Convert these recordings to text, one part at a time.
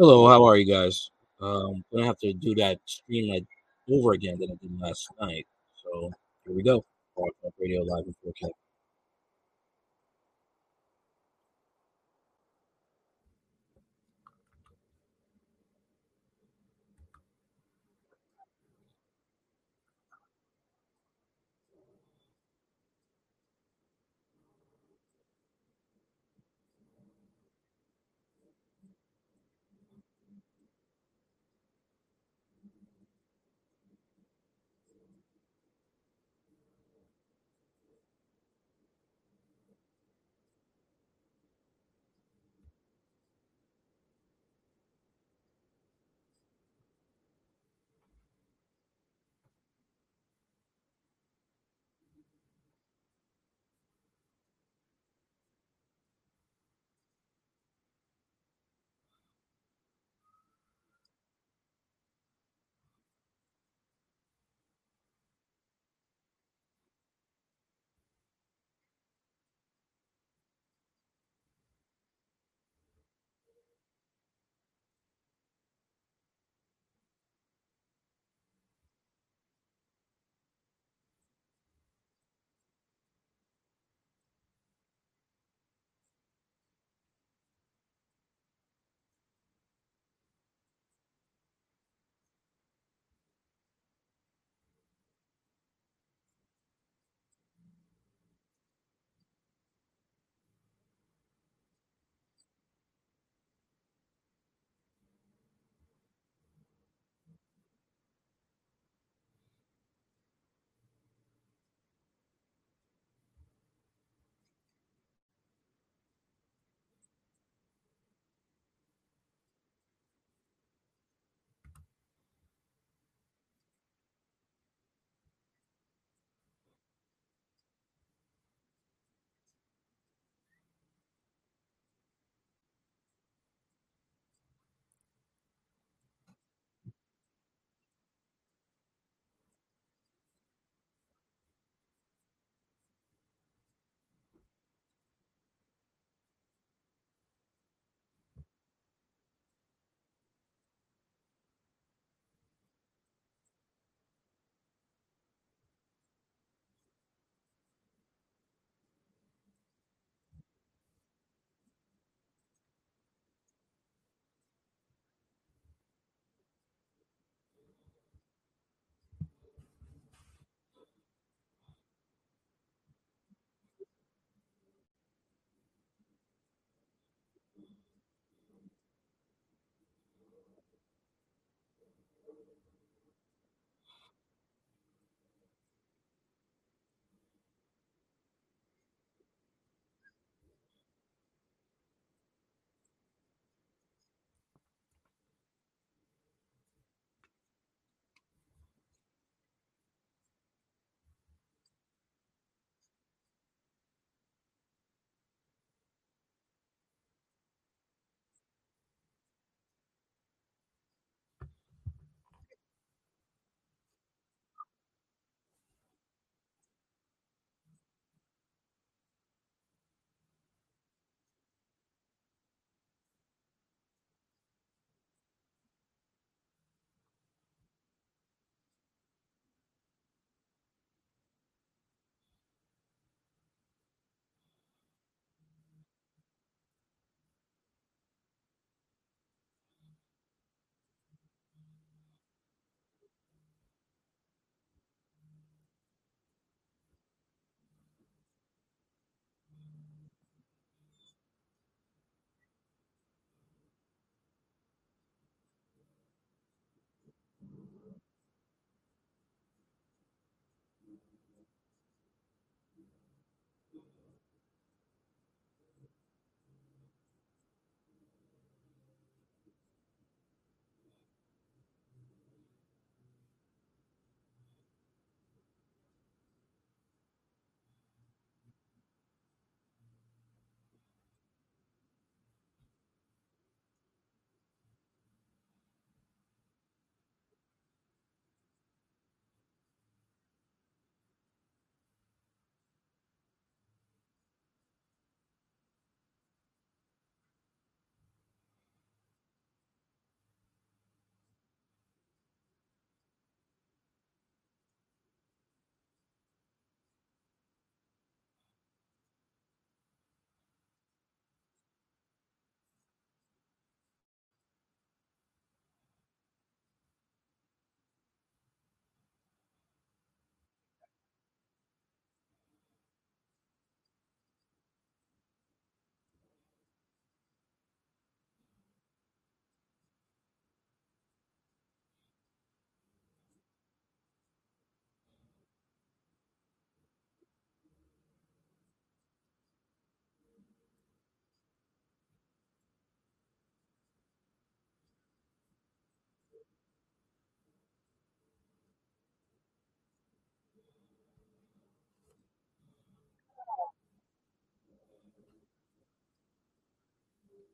Hello, how are you guys? Um, gonna have to do that stream like over again that I did last night. So here we go. Radio live in 4K.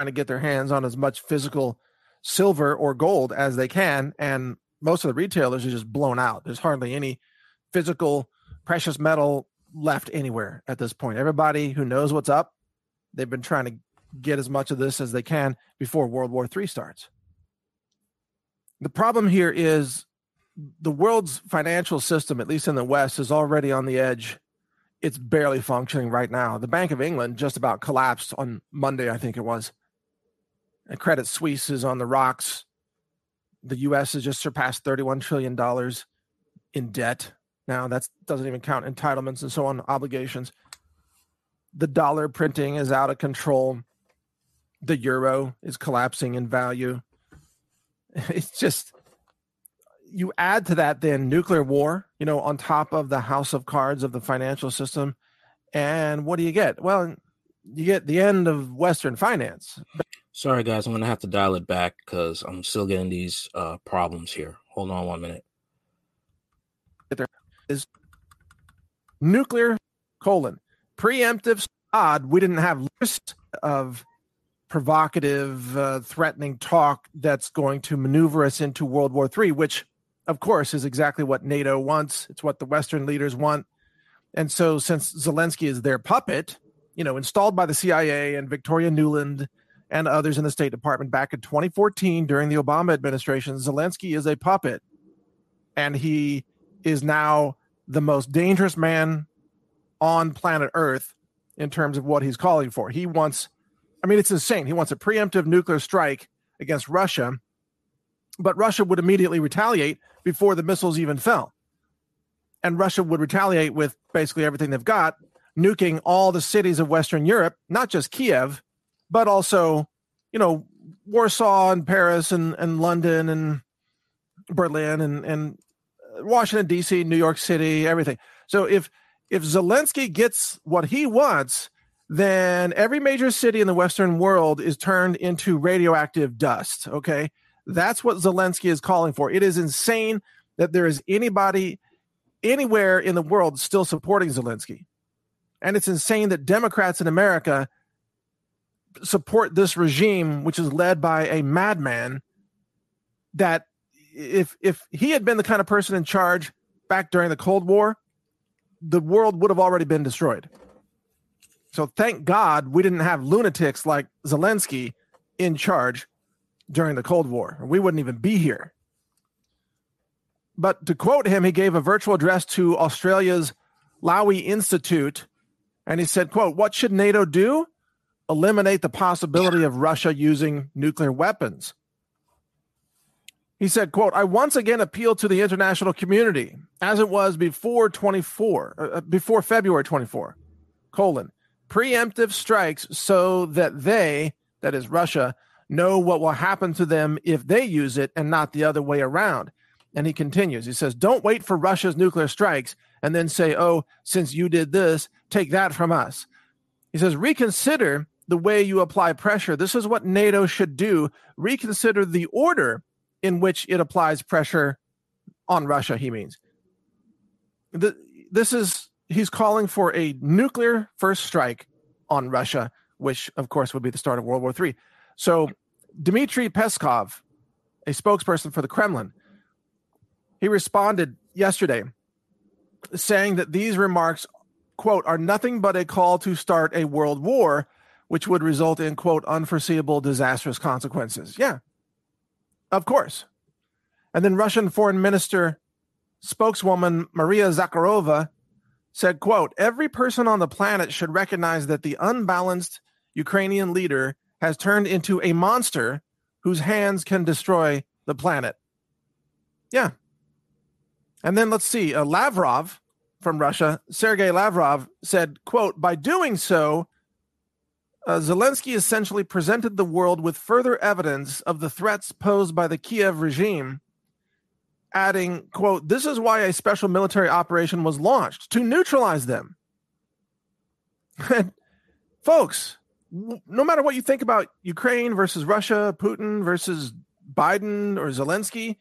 trying to get their hands on as much physical silver or gold as they can. And most of the retailers are just blown out. There's hardly any physical precious metal left anywhere at this point. Everybody who knows what's up, they've been trying to get as much of this as they can before World War III starts. The problem here is the world's financial system, at least in the West, is already on the edge. It's barely functioning right now. The Bank of England just about collapsed on Monday, I think it was. Credit Suisse is on the rocks. The U.S. has just surpassed $31 trillion in debt. Now, that doesn't even count entitlements and so on, obligations. The dollar printing is out of control. The euro is collapsing in value. It's just, you add to that then nuclear war, you know, on top of the house of cards of the financial system. And what do you get? Well, you get the end of Western finance. Sorry, guys, I'm gonna have to dial it back because I'm still getting these uh, problems here. Hold on one minute. There is nuclear colon preemptive odd. We didn't have list of provocative, uh, threatening talk that's going to maneuver us into World War III, which, of course, is exactly what NATO wants. It's what the Western leaders want. And so, since Zelensky is their puppet, you know, installed by the CIA and Victoria Nuland and others in the State Department back in 2014 during the Obama administration. Zelensky is a puppet, and he is now the most dangerous man on planet Earth in terms of what he's calling for. He wants, I mean, it's insane. He wants a preemptive nuclear strike against Russia, but Russia would immediately retaliate before the missiles even fell. And Russia would retaliate with basically everything they've got, nuking all the cities of Western Europe, not just Kiev, but also, you know, Warsaw and Paris and, and London and Berlin and, and uh, Washington, D.C., New York City, everything. So if if Zelensky gets what he wants, then every major city in the Western world is turned into radioactive dust. Okay. That's what Zelensky is calling for. It is insane that there is anybody anywhere in the world still supporting Zelensky. And it's insane that Democrats in America support this regime, which is led by a madman. That if if he had been the kind of person in charge back during the Cold War, the world would have already been destroyed. So thank God we didn't have lunatics like Zelensky in charge during the Cold War. We wouldn't even be here. But to quote him, he gave a virtual address to Australia's Lowy Institute, and he said, quote, what should NATO do? Eliminate the possibility of Russia using nuclear weapons. He said, quote, I once again appeal to the international community as it was before 24, uh, uh before February 24, colon, preemptive strikes so that they, that is Russia, know what will happen to them if they use it and not the other way around. And he continues, he says, Don't wait for Russia's nuclear strikes and then say, Oh, since you did this, take that from us. He says, Reconsider the way you apply pressure. This is what NATO should do. Reconsider the order in which it applies pressure on Russia, he means. The, this is, he's calling for a nuclear first strike on Russia, which, of course, would be the start of World War III. So, Dmitry Peskov, a spokesperson for the Kremlin, he responded yesterday saying that these remarks, quote, are nothing but a call to start a world war, which would result in, quote, unforeseeable disastrous consequences. Yeah, of course. And then Russian Foreign Minister spokeswoman Maria Zakharova said, quote, every person on the planet should recognize that the unbalanced Ukrainian leader has turned into a monster whose hands can destroy the planet. Yeah. And then let's see, uh, Lavrov from Russia, Sergei Lavrov said, quote, by doing so, uh, Zelensky essentially presented the world with further evidence of the threats posed by the Kiev regime, adding, quote, this is why a special military operation was launched to neutralize them. folks, no matter what you think about Ukraine versus Russia, Putin versus Biden or Zelensky,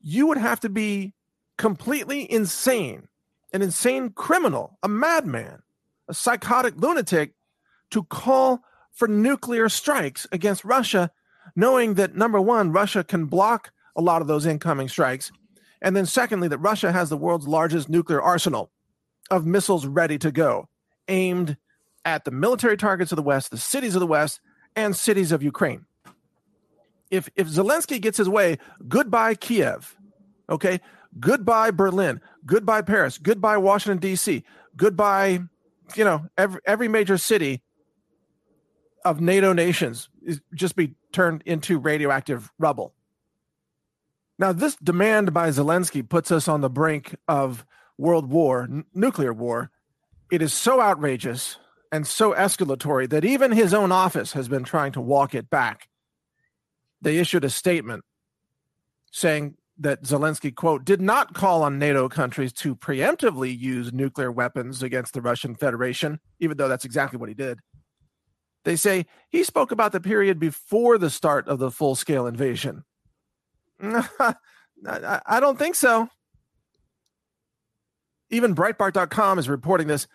you would have to be completely insane, an insane criminal, a madman, a psychotic lunatic to call for nuclear strikes against Russia, knowing that number one, Russia can block a lot of those incoming strikes. And then, secondly, that Russia has the world's largest nuclear arsenal of missiles ready to go, aimed at the military targets of the West, the cities of the West, and cities of Ukraine. If, if Zelensky gets his way, goodbye Kiev. Okay. Goodbye Berlin. Goodbye Paris. Goodbye Washington, D.C. Goodbye, you know, every, every major city of NATO nations is just be turned into radioactive rubble. Now, this demand by Zelensky puts us on the brink of world war, n- nuclear war. It is so outrageous and so escalatory that even his own office has been trying to walk it back. They issued a statement saying that Zelensky, quote, did not call on NATO countries to preemptively use nuclear weapons against the Russian Federation, even though that's exactly what he did. They say he spoke about the period before the start of the full scale invasion. I don't think so. Even Breitbart.com is reporting this.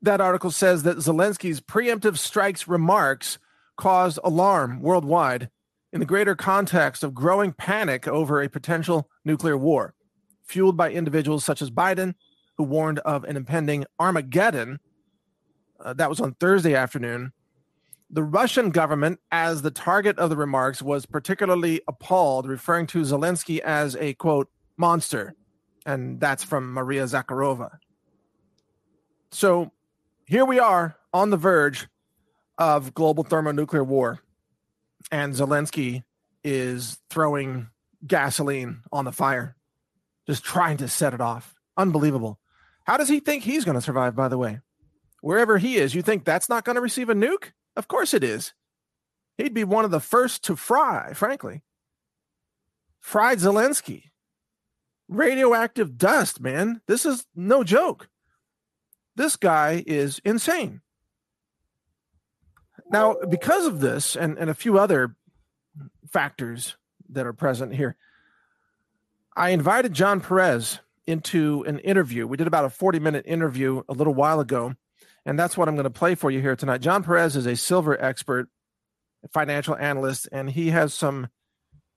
That article says that Zelensky's preemptive strikes remarks caused alarm worldwide in the greater context of growing panic over a potential nuclear war, fueled by individuals such as Biden, who warned of an impending Armageddon. Uh, that was on Thursday afternoon. The Russian government, as the target of the remarks, was particularly appalled, referring to Zelensky as a quote, monster. And that's from Maria Zakharova. So here we are on the verge of global thermonuclear war and Zelensky is throwing gasoline on the fire, just trying to set it off. Unbelievable. How does he think he's going to survive, by the way? Wherever he is, you think that's not going to receive a nuke? Of course it is. He'd be one of the first to fry, frankly. Fried Zelensky. Radioactive dust, man. This is no joke. This guy is insane. Now, because of this and, and a few other factors that are present here, I invited John Perez into an interview. We did about a 40 minute interview a little while ago, and that's what I'm going to play for you here tonight. John Perez is a silver expert, financial analyst, and he has some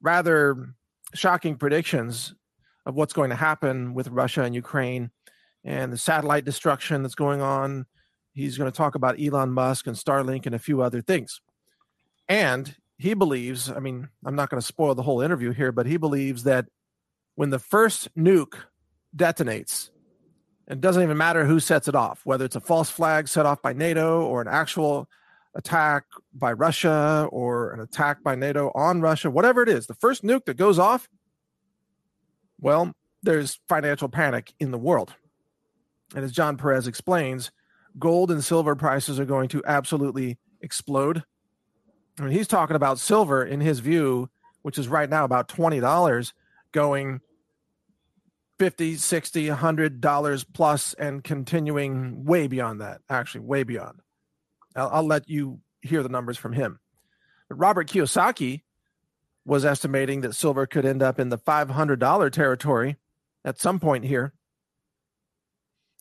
rather shocking predictions of what's going to happen with Russia and Ukraine and the satellite destruction that's going on He's going to talk about Elon Musk and Starlink and a few other things. And he believes, I mean, I'm not going to spoil the whole interview here, but he believes that when the first nuke detonates, it doesn't even matter who sets it off, whether it's a false flag set off by NATO or an actual attack by Russia or an attack by NATO on Russia, whatever it is, the first nuke that goes off, Well, there's financial panic in the world. And as John Perez explains, gold and silver prices are going to absolutely explode. I mean, he's talking about silver in his view, which is right now about $20, going 50 60 100 dollars plus and continuing way beyond that actually way beyond. I'll, I'll, let you hear the numbers from him. But robert kiyosaki was estimating that silver could end up in the $500 territory at some point here.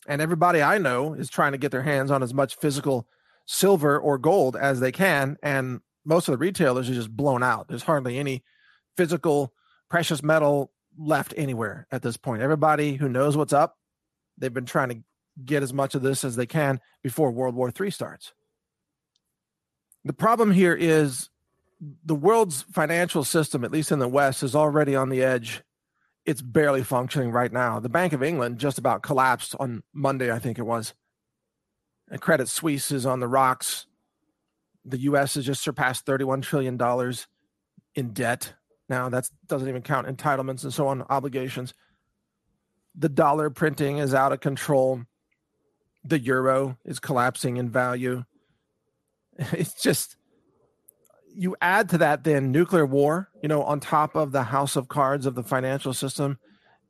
And everybody i know is trying to get their hands on as much physical silver or gold as they can and most of the retailers are just blown out. There's hardly any physical precious metal left anywhere at this point. Everybody who knows what's up, they've been trying to get as much of this as they can before World War III starts. The problem here is the world's financial system, at least in the West, is already on the edge. It's barely functioning right now. The Bank of England just about collapsed on Monday, I think it was. And Credit Suisse is on the rocks. The U.S. has just surpassed $31 trillion in debt now that doesn't even count entitlements and so on obligations. The dollar printing is out of control. The euro is collapsing in value. It's just you add to that then nuclear war you know on top of the house of cards of the financial system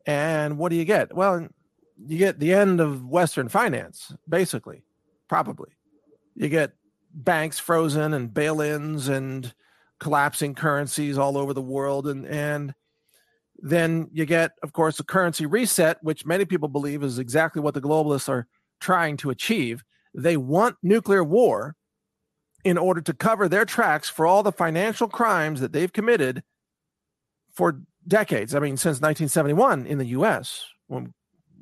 and what do you get? Well you get the end of western finance basically probably. You get banks frozen and bail-ins and collapsing currencies all over the world and and then you get of course a currency reset which many people believe is exactly what the globalists are trying to achieve. They want nuclear war in order to cover their tracks for all the financial crimes that they've committed for decades. I mean since 1971 in the US when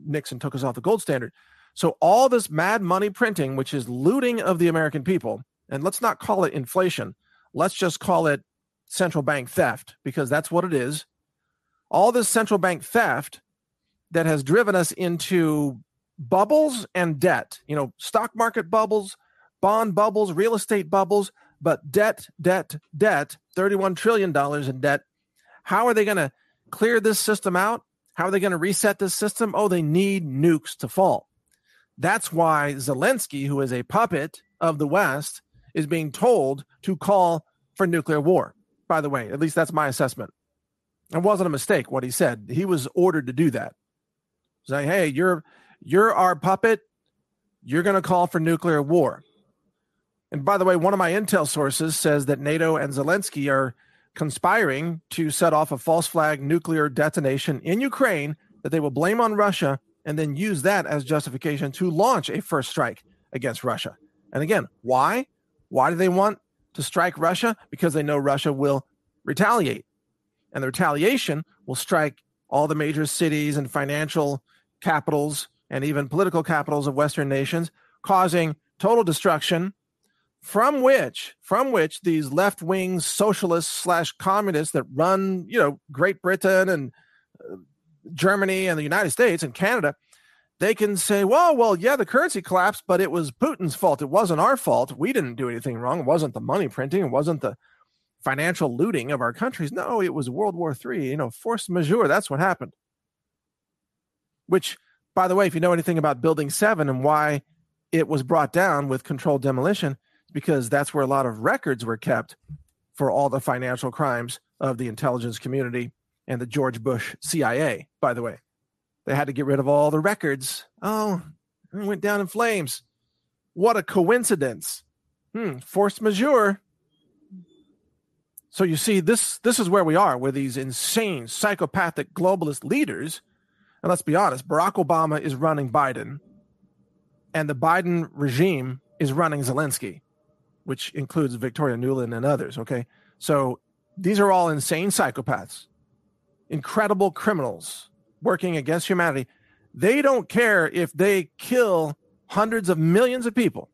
Nixon took us off the gold standard. So all this mad money printing which is looting of the american people and let's not call it inflation let's just call it central bank theft because that's what it is. All this central bank theft that has driven us into bubbles and debt, you know, stock market bubbles, bond bubbles, real estate bubbles, but debt, debt, debt, $31 trillion in debt. How are they going to clear this system out? How are they going to reset this system? Oh, they need nukes to fall. That's why Zelensky, who is a puppet of the West, is being told to call for nuclear war. By the way, at least that's my assessment. It wasn't a mistake what he said. He was ordered to do that. Say, hey, you're you're our puppet. You're going to call for nuclear war. And by the way, one of my intel sources says that NATO and Zelensky are conspiring to set off a false flag nuclear detonation in Ukraine that they will blame on Russia and then use that as justification to launch a first strike against Russia. And again, why? Why do they want to strike Russia? Because they know Russia will retaliate. And the retaliation will strike all the major cities and financial capitals and even political capitals of Western nations, causing total destruction from which from which these left-wing socialists slash communists that run you know great britain and uh, germany and the united states and canada they can say, well, well, yeah, the currency collapsed, but it was Putin's fault. It wasn't our fault. We didn't do anything wrong. It wasn't the money printing. It wasn't the financial looting of our countries. No, it was World War III. You know, force majeure. That's what happened. Which, by the way, if you know anything about Building 7 and why it was brought down with controlled demolition, because that's where a lot of records were kept for all the financial crimes of the intelligence community and the George Bush CIA, by the way. They had to get rid of all the records. Oh, it went down in flames. What a coincidence. Hmm, force majeure. So you see, this this is where we are with these insane psychopathic globalist leaders. And let's be honest, Barack Obama is running Biden, and the Biden regime is running Zelensky, which includes Victoria Nuland and others. Okay. So these are all insane psychopaths, incredible criminals working against humanity, they don't care if they kill hundreds of millions of people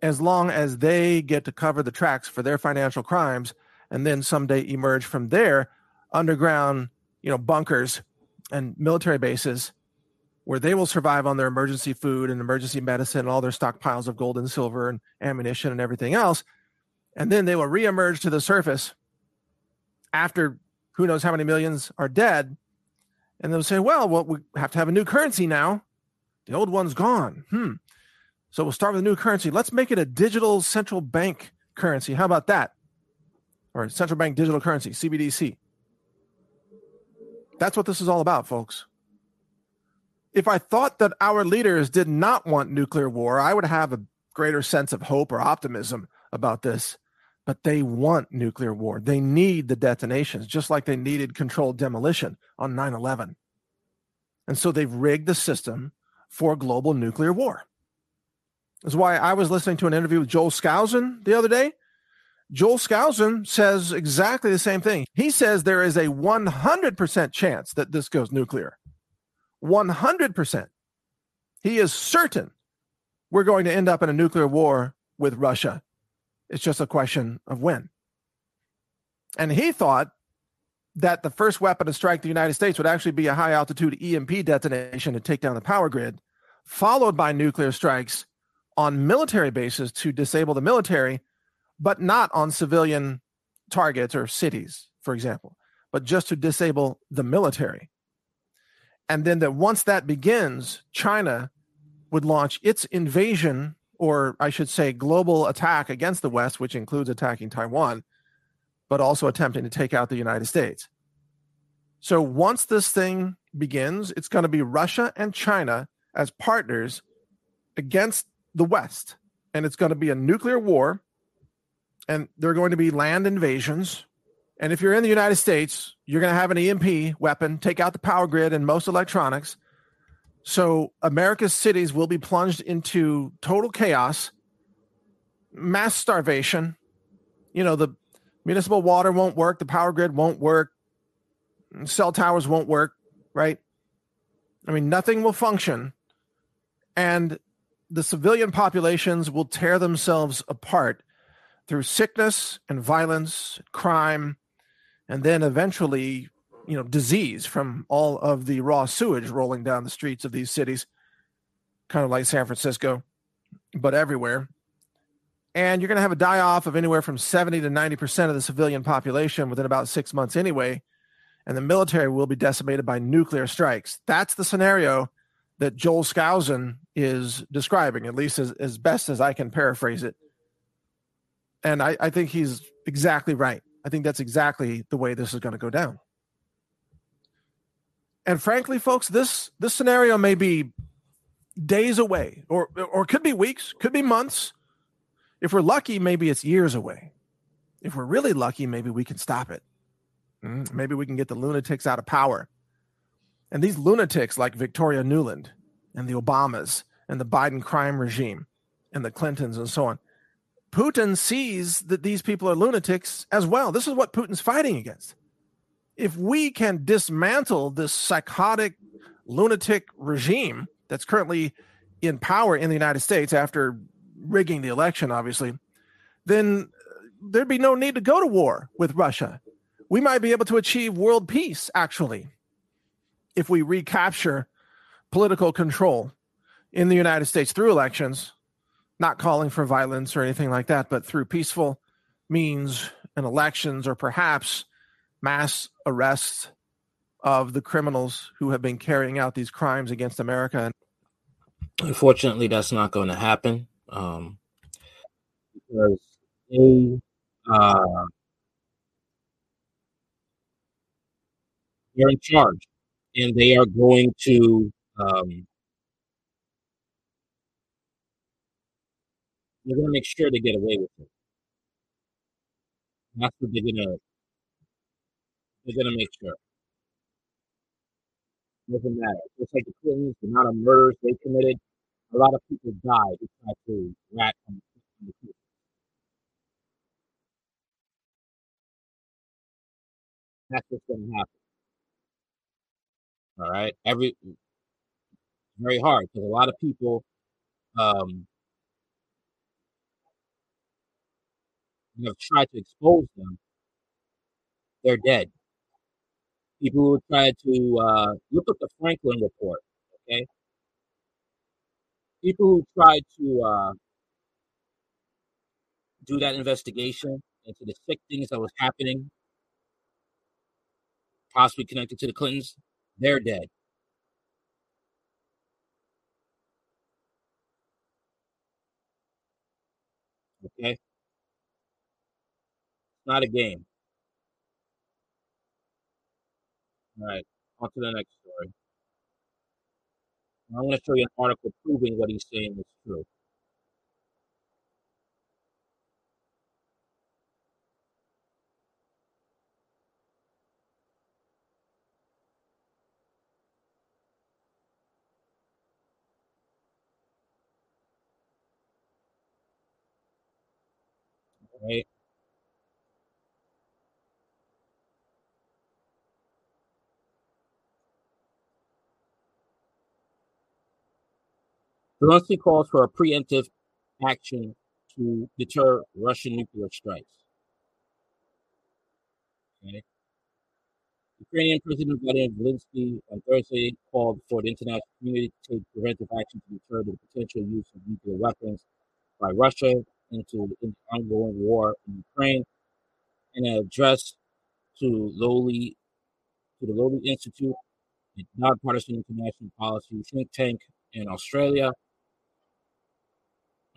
as long as they get to cover the tracks for their financial crimes and then someday emerge from their underground you know bunkers and military bases where they will survive on their emergency food and emergency medicine and all their stockpiles of gold and silver and ammunition and everything else. And then they will reemerge to the surface after who knows how many millions are dead And they'll say, well, well, we have to have a new currency now. The old one's gone. Hmm. So we'll start with a new currency. Let's make it a digital central bank currency. How about that? Or central bank digital currency, CBDC. That's what this is all about, folks. If I thought that our leaders did not want nuclear war, I would have a greater sense of hope or optimism about this. But they want nuclear war. They need the detonations, just like they needed controlled demolition on 9 11. And so they've rigged the system for global nuclear war. That's why I was listening to an interview with Joel Skousen the other day. Joel Skousen says exactly the same thing. He says there is a 100% chance that this goes nuclear. 100%. He is certain we're going to end up in a nuclear war with Russia. It's just a question of when. And he thought that the first weapon to strike the United States would actually be a high altitude EMP detonation to take down the power grid, followed by nuclear strikes on military bases to disable the military, but not on civilian targets or cities, for example, but just to disable the military. And then that once that begins, China would launch its invasion, or I should say, global attack against the West, which includes attacking Taiwan, but also attempting to take out the United States. So once this thing begins, it's going to be Russia and China as partners against the West. And it's going to be a nuclear war. And there are going to be land invasions. And if you're in the United States, you're going to have an EMP weapon, take out the power grid and most electronics. So America's cities will be plunged into total chaos, mass starvation. You know, the municipal water won't work, the power grid won't work, cell towers won't work, right? I mean, nothing will function. And the civilian populations will tear themselves apart through sickness and violence, crime, and then eventually you know disease from all of the raw sewage rolling down the streets of these cities kind of like san francisco but everywhere. And you're going to have a die off of anywhere from 70 to 90% of the civilian population within about six months anyway and the military will be decimated by nuclear strikes. That's the scenario that joel skousen is describing at least as, as best as i can paraphrase it. And I, I think he's exactly right. I think that's exactly the way this is going to go down and frankly, folks, this this scenario may be days away, or or could be weeks, could be months. If we're lucky, maybe it's years away. If we're really lucky, maybe we can stop it. Mm, maybe we can get the lunatics out of power. And these lunatics, like Victoria Nuland and the Obamas and the Biden crime regime and the Clintons and so on, Putin sees that these people are lunatics as well. This is what Putin's fighting against if we can dismantle this psychotic lunatic regime that's currently in power in the United States after rigging the election, obviously, then uh, there'd be no need to go to war with Russia. We might be able to achieve world peace, actually, if we recapture political control in the United States through elections, not calling for violence or anything like that, but through peaceful means and elections, or perhaps mass arrests of the criminals who have been carrying out these crimes against America. Unfortunately, that's not going to happen um, because they uh, they're in charge, and they are going to um, they're going to make sure they get away with it. That's what they're going to they're gonna make sure. Doesn't matter. Just like the Clintons, the amount of murders they committed, a lot of people died who tried to rat on the Clintons. That's what's gonna happen. All right. Every very hard because a lot of people um have tried to expose them. They're dead people who try to uh, look at the Franklin report. Okay, people who tried to uh, do that investigation into the sick things that was happening, possibly connected to the Clintons, They're dead. Okay? Not a game. All right, on to the next story. I'm going to show you an article proving what he's saying is true. Right? Zelensky calls for a preemptive action to deter Russian nuclear strikes. Okay. Ukrainian President Vladimir Zelensky on Thursday called for the international community to take preventive action to deter the potential use of nuclear weapons by Russia into the ongoing war in Ukraine. In an address to lowly to the Lowy Institute, a nonpartisan international policy think tank in Australia,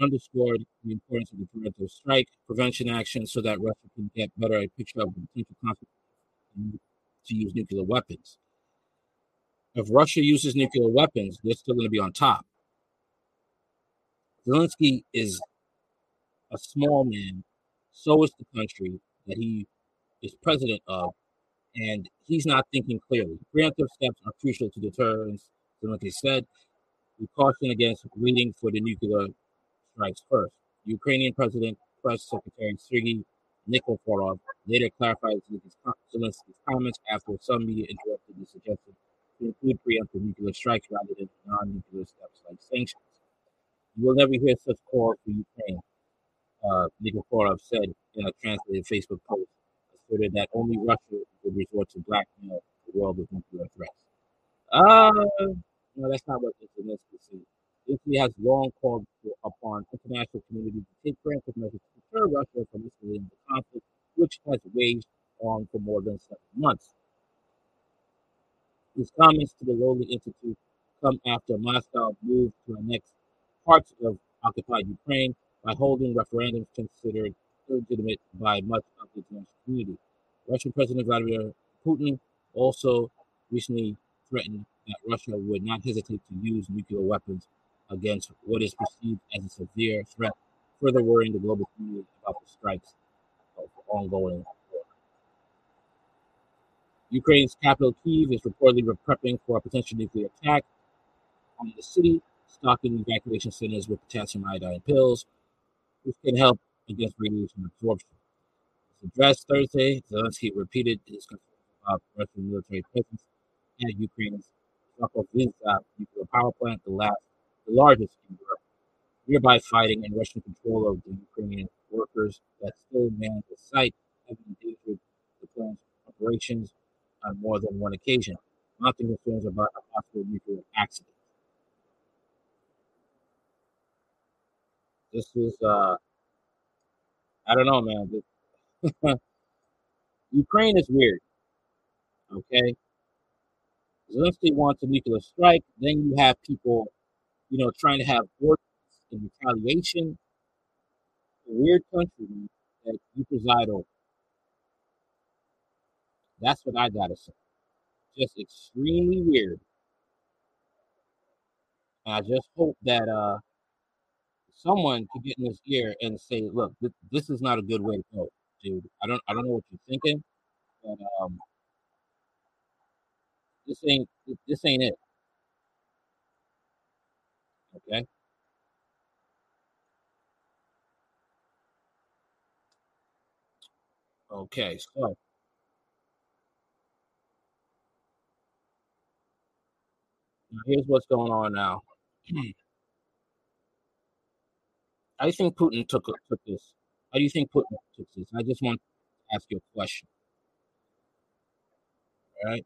underscored the importance of the preventive strike prevention action so that Russia can get better a picture of the potential consequences to use nuclear weapons. If Russia uses nuclear weapons, they're still going to be on top. Zelensky is a small man, so is the country that he is president of, and he's not thinking clearly. Preemptive steps are crucial to deterrence, Zelensky said. We caution against waiting for the nuclear strikes first. Ukrainian President Press Secretary Sergei Nikiforov later clarified his Zelensky's comments after some media interrupted the suggestion to include preemptive nuclear strikes rather than non-nuclear steps like sanctions. You will never hear such calls for Ukraine, uh, Nikiforov said in a translated Facebook post, asserted that only Russia would resort to blackmail the world with nuclear threats. Uh, no, that's not what Zelensky said. Italy has long called upon international community to take preemptive measures to deter Russia from escalating the conflict, which has waged on for more than seven months. His comments to the Lowy Institute come after Moscow moved to annex parts of occupied Ukraine by holding referendums considered illegitimate by much of the international community. Russian President Vladimir Putin also recently threatened that Russia would not hesitate to use nuclear weapons against what is perceived as a severe threat, further worrying the global community about the strikes of ongoing war. Ukraine's capital, Kiev, is reportedly prepping for a potential nuclear attack on the city, stocking evacuation centers with potassium iodine pills, which can help against radiation absorption. His address Thursday, Zelensky repeated his about Russian military presence at Ukraine's nuclear power plant, the last the largest in Europe, nearby fighting and Russian control of the Ukrainian workers that still man the site have endangered the plant's operations on more than one occasion, mounting concerns about a possible nuclear accident. This is, uh, I don't know, man. Ukraine is weird. Okay. Zelensky wants a nuclear strike. Then you have people you know, trying to have orders in retaliation. A weird country that you preside over. That's what I gotta say. Just extremely weird. And I just hope that uh someone could get in his ear and say, "Look, th- this is not a good way to go, dude. I don't, I don't know what you're thinking, but um, this ain't, this ain't it." Okay. Okay, so here's what's going on now. Hmm. I think Putin took took this? How do you think Putin took this? I just want to ask you a question. All right.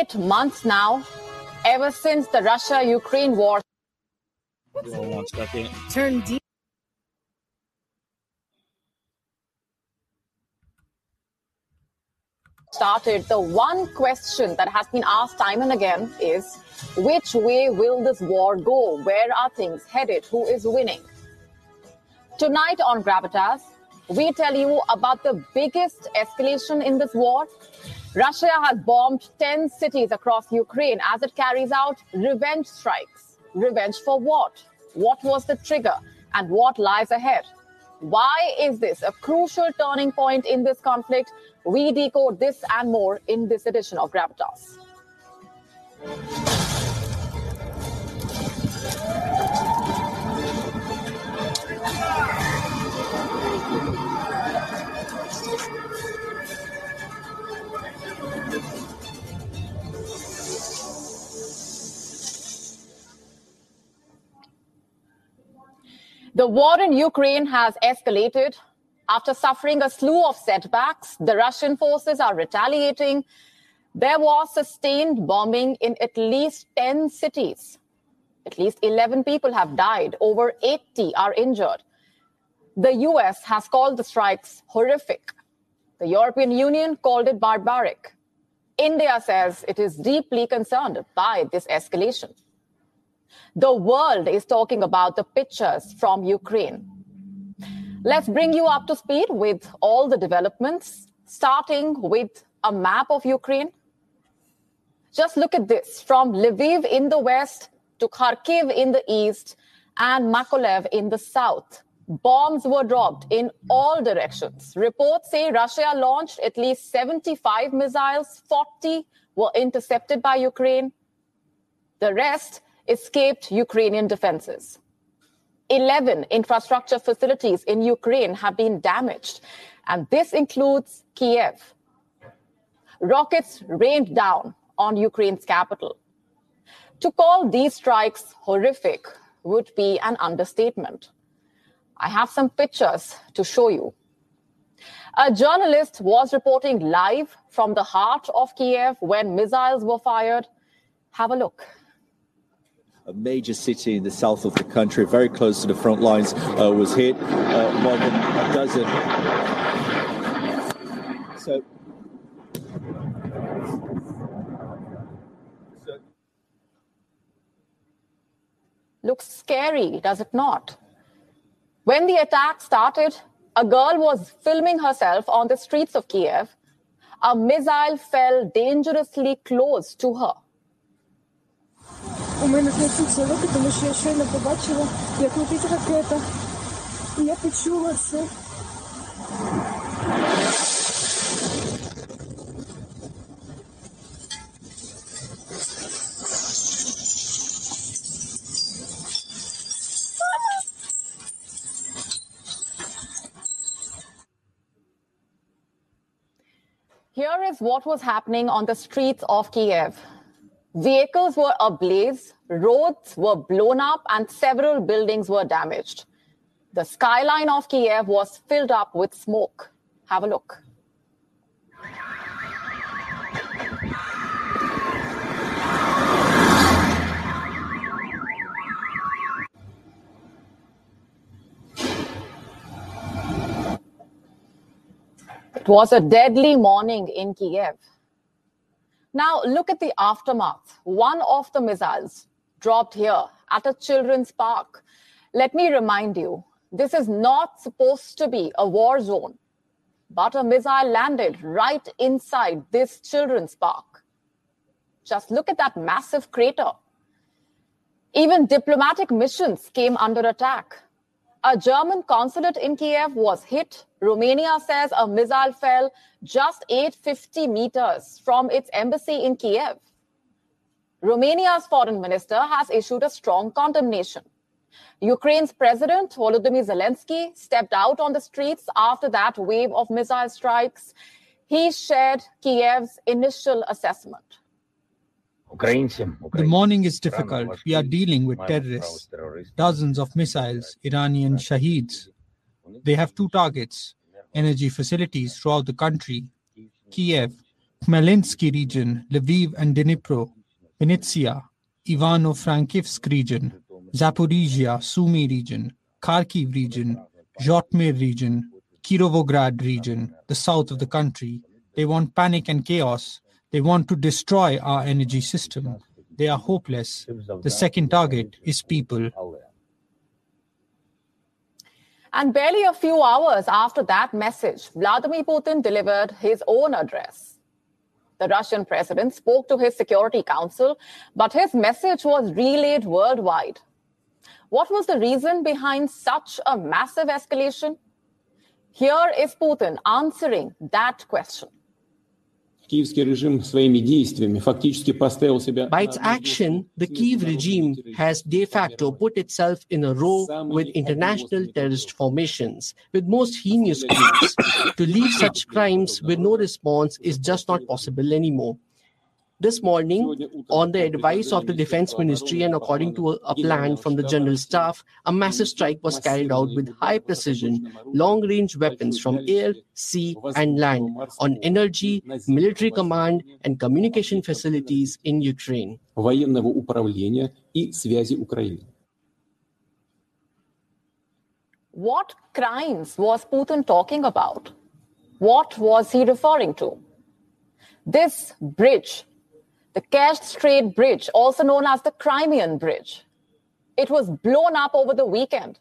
eight months now, ever since the Russia Ukraine war on. Turn deep. started, the one question that has been asked time and again is which way will this war go? Where are things headed? Who is winning? Tonight on Gravitas, we tell you about the biggest escalation in this war. Russia has bombed 10 cities across Ukraine as it carries out revenge strikes. Revenge for what? What was the trigger? And what lies ahead? Why is this a crucial turning point in this conflict? We decode this and more in this edition of Gravitas. The war in Ukraine has escalated. After suffering a slew of setbacks, the Russian forces are retaliating. There was sustained bombing in at least 10 cities. At least 11 people have died, over 80 are injured. The US has called the strikes horrific. The European Union called it barbaric. India says it is deeply concerned by this escalation. The world is talking about the pictures from Ukraine. Let's bring you up to speed with all the developments, starting with a map of Ukraine. Just look at this from Lviv in the west to Kharkiv in the east and Mykolaiv in the south. Bombs were dropped in all directions. Reports say Russia launched at least 75 missiles, 40 were intercepted by Ukraine. The rest escaped Ukrainian defenses. 11 infrastructure facilities in Ukraine have been damaged, and this includes Kiev. Rockets rained down on Ukraine's capital. To call these strikes horrific would be an understatement. I have some pictures to show you. A journalist was reporting live from the heart of Kiev when missiles were fired. Have a look a major city in the south of the country, very close to the front lines, uh, was hit. Uh, more than a dozen. So. so. Looks scary, does it not? When the attack started, a girl was filming herself on the streets of Kiev. A missile fell dangerously close to her. У мене трясуться руки, тому що я щойно побачила, як летить ракета. І я почула це. Here is what was happening on the streets of Kiev. Vehicles were ablaze, roads were blown up, and several buildings were damaged. The skyline of Kiev was filled up with smoke. Have a look. It was a deadly morning in Kiev. Now, look at the aftermath. One of the missiles dropped here at a children's park. Let me remind you this is not supposed to be a war zone, but a missile landed right inside this children's park. Just look at that massive crater. Even diplomatic missions came under attack. A German consulate in Kiev was hit. Romania says a missile fell just 850 meters from its embassy in Kiev. Romania's foreign minister has issued a strong condemnation. Ukraine's president, Volodymyr Zelensky, stepped out on the streets after that wave of missile strikes. He shared Kiev's initial assessment. The morning is difficult. We are dealing with terrorists. Dozens of missiles, Iranian Shaheds. They have two targets energy facilities throughout the country Kiev, Khmelnytsky region, Lviv and Dnipro, Vinnytsia, Ivano Frankivsk region, Zaporizhia, Sumy region, Kharkiv region, Zhytomyr region, Kirovograd region, the south of the country. They want panic and chaos. They want to destroy our energy system. They are hopeless. The second target is people. And barely a few hours after that message, Vladimir Putin delivered his own address. The Russian president spoke to his Security Council, but his message was relayed worldwide. What was the reason behind such a massive escalation? Here is Putin answering that question. By its action, the Kiev regime has de facto put itself in a row with international terrorist formations, with most heinous groups. to leave such crimes with no response is just not possible anymore. This morning, on the advice of the Defense Ministry and according to a, a, plan from the General Staff, a massive strike was carried out with high precision, long range weapons from air, sea, and land on energy, military command, and communication facilities in Ukraine. военного управления и связи Украины. What crimes was Putin talking about? What was he referring to? This bridge the Kerch Strait Bridge, also known as the Crimean Bridge. It was blown up over the weekend.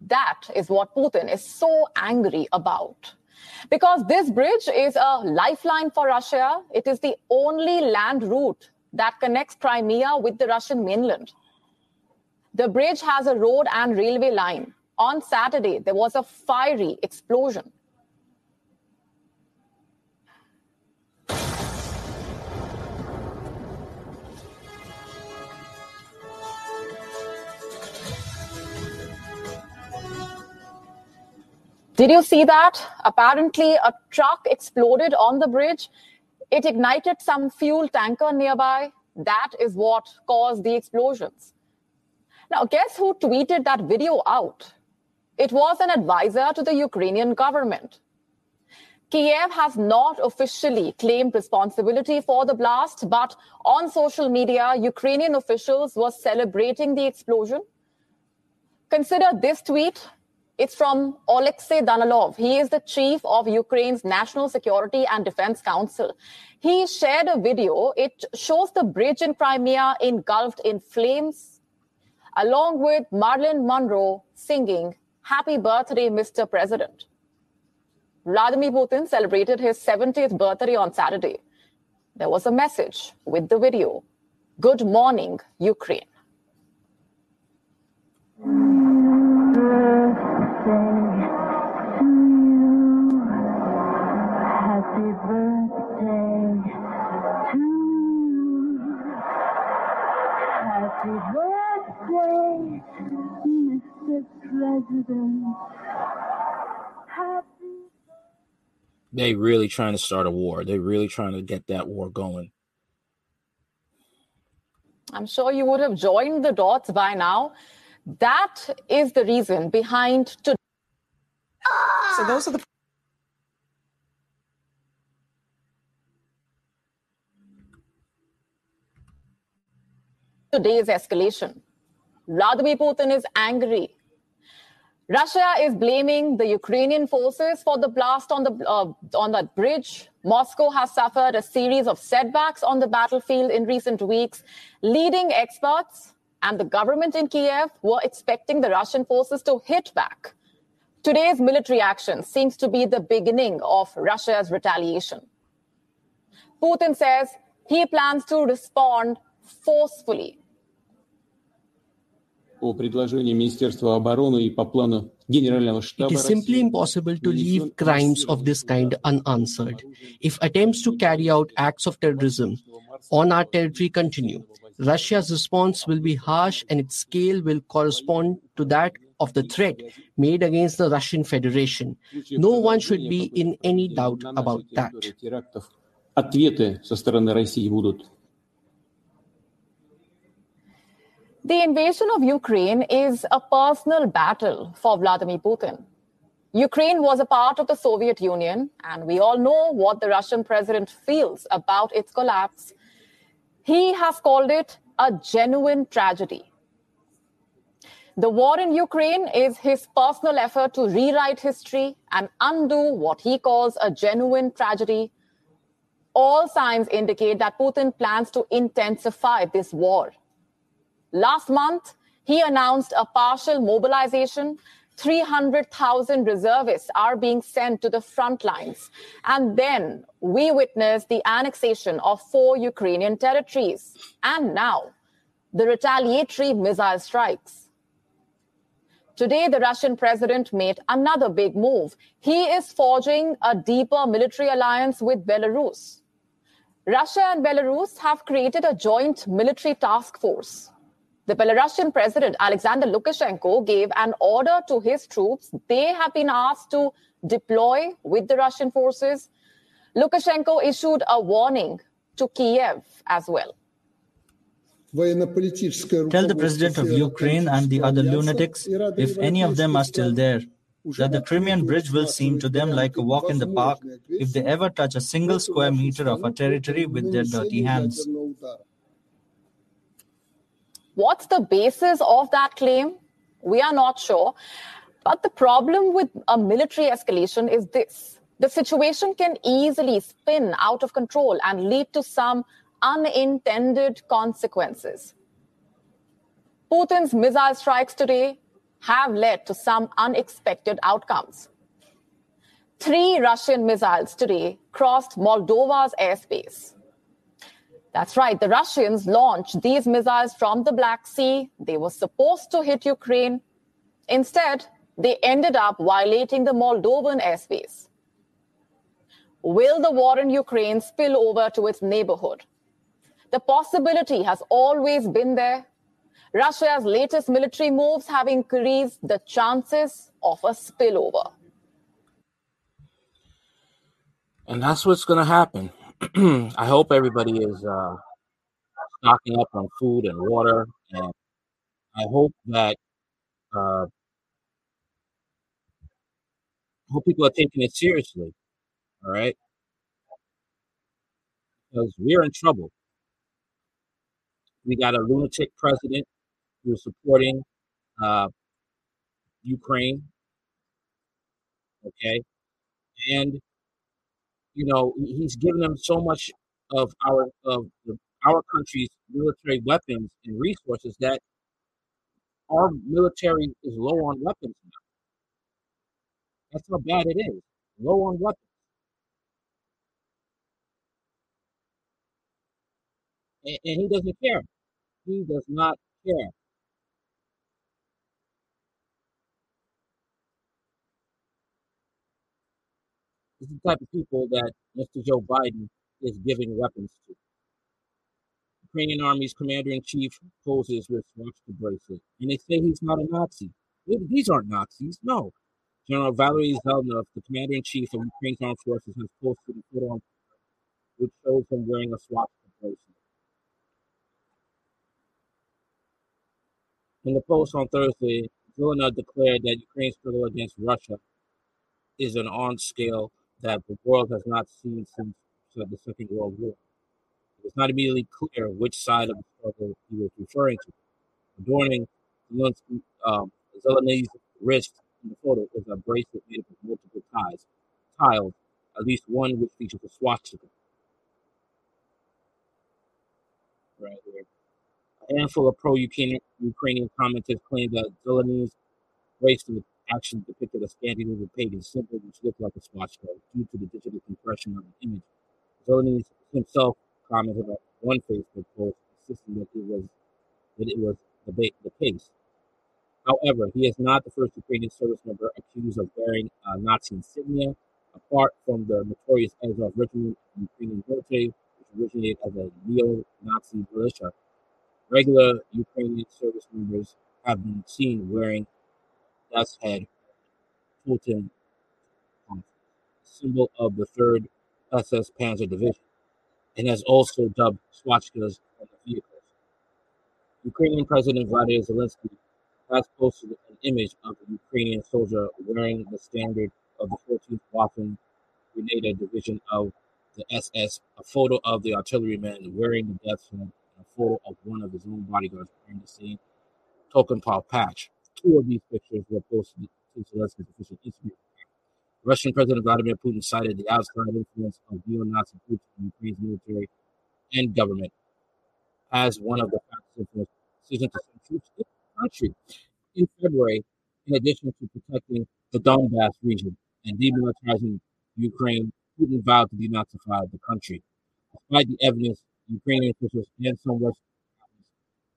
That is what Putin is so angry about. Because this bridge is a lifeline for Russia. It is the only land route that connects Crimea with the Russian mainland. The bridge has a road and railway line. On Saturday, there was a fiery explosion. Did you see that? Apparently, a truck exploded on the bridge. It ignited some fuel tanker nearby. That is what caused the explosions. Now, guess who tweeted that video out? It was an advisor to the Ukrainian government. Kiev has not officially claimed responsibility for the blast, but on social media, Ukrainian officials were celebrating the explosion. Consider this tweet it's from Alexei Danilov. He is the chief of Ukraine's National Security and Defense Council. He shared a video. It shows the bridge in Crimea engulfed in flames, along with Marilyn Monroe singing Happy Birthday, Mr. President. Vladimir Putin celebrated his 70th birthday on Saturday. There was a message with the video Good morning, Ukraine. They really trying to start a war. They're really trying to get that war going. I'm sure you would have joined the dots by now. That is the reason behind to So those are the today's escalation. Vladimir Putin is angry. Russia is blaming the Ukrainian forces for the blast on the uh, on that bridge. Moscow has suffered a series of setbacks on the battlefield in recent weeks. Leading experts and the government in Kiev were expecting the Russian forces to hit back. Today's military action seems to be the beginning of Russia's retaliation. Putin says he plans to respond forcefully. It is simply impossible to leave crimes of this kind unanswered. If attempts to carry out acts of terrorism on our territory continue, Russia's response will be harsh and its scale will correspond to that of the threat made against the Russian Federation. No one should be in any doubt about that. The invasion of Ukraine is a personal battle for Vladimir Putin. Ukraine was a part of the Soviet Union, and we all know what the Russian president feels about its collapse. He has called it a genuine tragedy. The war in Ukraine is his personal effort to rewrite history and undo what he calls a genuine tragedy. All signs indicate that Putin plans to intensify this war. Last month, he announced a partial mobilization. 300,000 reservists are being sent to the front lines. And then we witness the annexation of four Ukrainian territories. And now, the retaliatory missile strikes. Today, the Russian president made another big move. He is forging a deeper military alliance with Belarus. Russia and Belarus have created a joint military task force. The Belarusian president, Alexander Lukashenko, gave an order to his troops. They have been asked to deploy with the Russian forces. Lukashenko issued a warning to Kiev as well. Tell the president of Ukraine and the other lunatics, if any of them are still there, that the Crimean bridge will seem to them like a walk in the park if they ever touch a single square meter of our territory with their dirty hands. What's the basis of that claim? We are not sure. But the problem with a military escalation is this the situation can easily spin out of control and lead to some unintended consequences. Putin's missile strikes today have led to some unexpected outcomes. Three Russian missiles today crossed Moldova's airspace. That's right. The Russians launched these missiles from the Black Sea. They were supposed to hit Ukraine. Instead, they ended up violating the Moldovan airspace. Will the war in Ukraine spill over to its neighborhood? The possibility has always been there. Russia's latest military moves have increased the chances of a spillover. And that's what's going to happen. I hope everybody is uh, stocking up on food and water, and I hope that uh, I hope people are taking it seriously. All right, because we're in trouble. We got a lunatic president who's supporting uh, Ukraine. Okay, and you know, he's given them so much of our of the, our country's military weapons and resources that our military is low on weapons now. That's how bad it is. Low on weapons. And, and he doesn't care. He does not care. Is the type of people that Mr. Joe Biden is giving weapons to. Ukrainian Army's commander in chief poses with swastika bracelet, and they say he's not a Nazi. These aren't Nazis, no. General Valery Zelnov, the commander in chief of Ukraine's armed forces, has posted a photo on which shows him wearing a swastika bracelet. In the post on Thursday, Zelnov declared that Ukraine's struggle against Russia is an on scale that the world has not seen since the Second World War. It's not immediately clear which side of the struggle he was referring to. Adorning Zelensky, um, Zelensky's wrist in the photo is a bracelet made up of multiple ties, tiles, at least one which features a swastika. Right here. A handful of pro-Ukrainian Ukrainian commenters claim that Zelensky's bracelet actually depicted a Scandinavian pagan symbol which looked like a swastika due to the digital compression of the image. Zelensky himself commented on one Facebook post insisting that it was that it was the, the case. However, he is not the first Ukrainian service member accused of wearing uh, Nazi insignia. Apart from the notorious Azov regiment of Ukrainian military, which originated as a neo-Nazi militia, regular Ukrainian service members have been seen wearing Death's Head Totem, symbol of the 3rd SS Panzer Division, and has also dubbed swastikas on the vehicles. Ukrainian President Vladimir Zelensky has posted an image of a Ukrainian soldier wearing the standard of the 14th Waffen Grenadier Division of the SS, a photo of the artilleryman wearing the death head, and a photo of one of his own bodyguards wearing the same Totenkopf patch. Two of these pictures were posted to Zelensky's official Instagram. Russian President Vladimir Putin cited the outside influence of neo-Nazi groups in Ukraine's military and government as one of the factors in the decision to send troops in the country in February, in addition to protecting the Donbass region and demilitarizing Ukraine, Putin vowed to denazify the country. Despite the evidence, Ukrainian officials and some Russian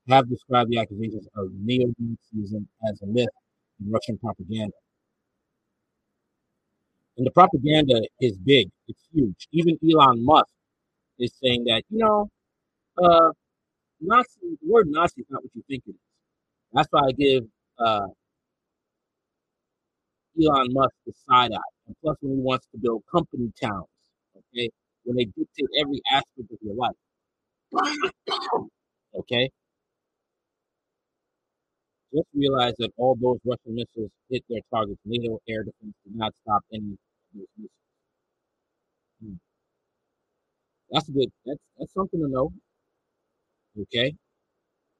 have described the accusations of neo-Nazism as a myth in Russian propaganda. And the propaganda is big, it's huge. Even Elon Musk is saying that, you know, uh, Nazi, the word Nazi is not what you think it is. That's why I give uh, Elon Musk the side eye. And plus, when he wants to build company towns, okay, when they dictate every aspect of your life, okay. Just realize that all those Russian missiles hit their targets. NATO air defense did not stop any of those missiles. Hmm. That's good. That's that's something to know. Okay,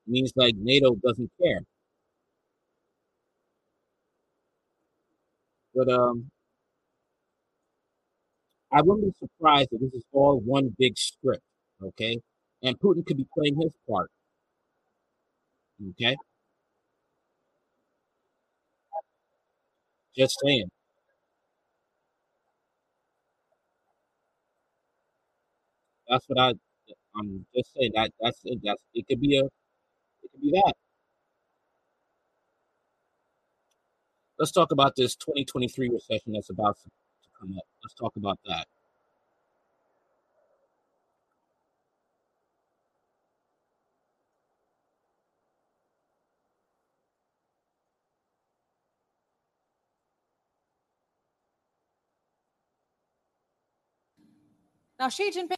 means like NATO doesn't care. But um, I wouldn't be surprised if this is all one big script. Okay, and Putin could be playing his part. Okay. Just saying. That's what I. I'm just saying that that's it. That's it. Could be a. It could be that. Let's talk about this 2023 recession that's about to come up. Let's talk about that. Now, Xi Jinping.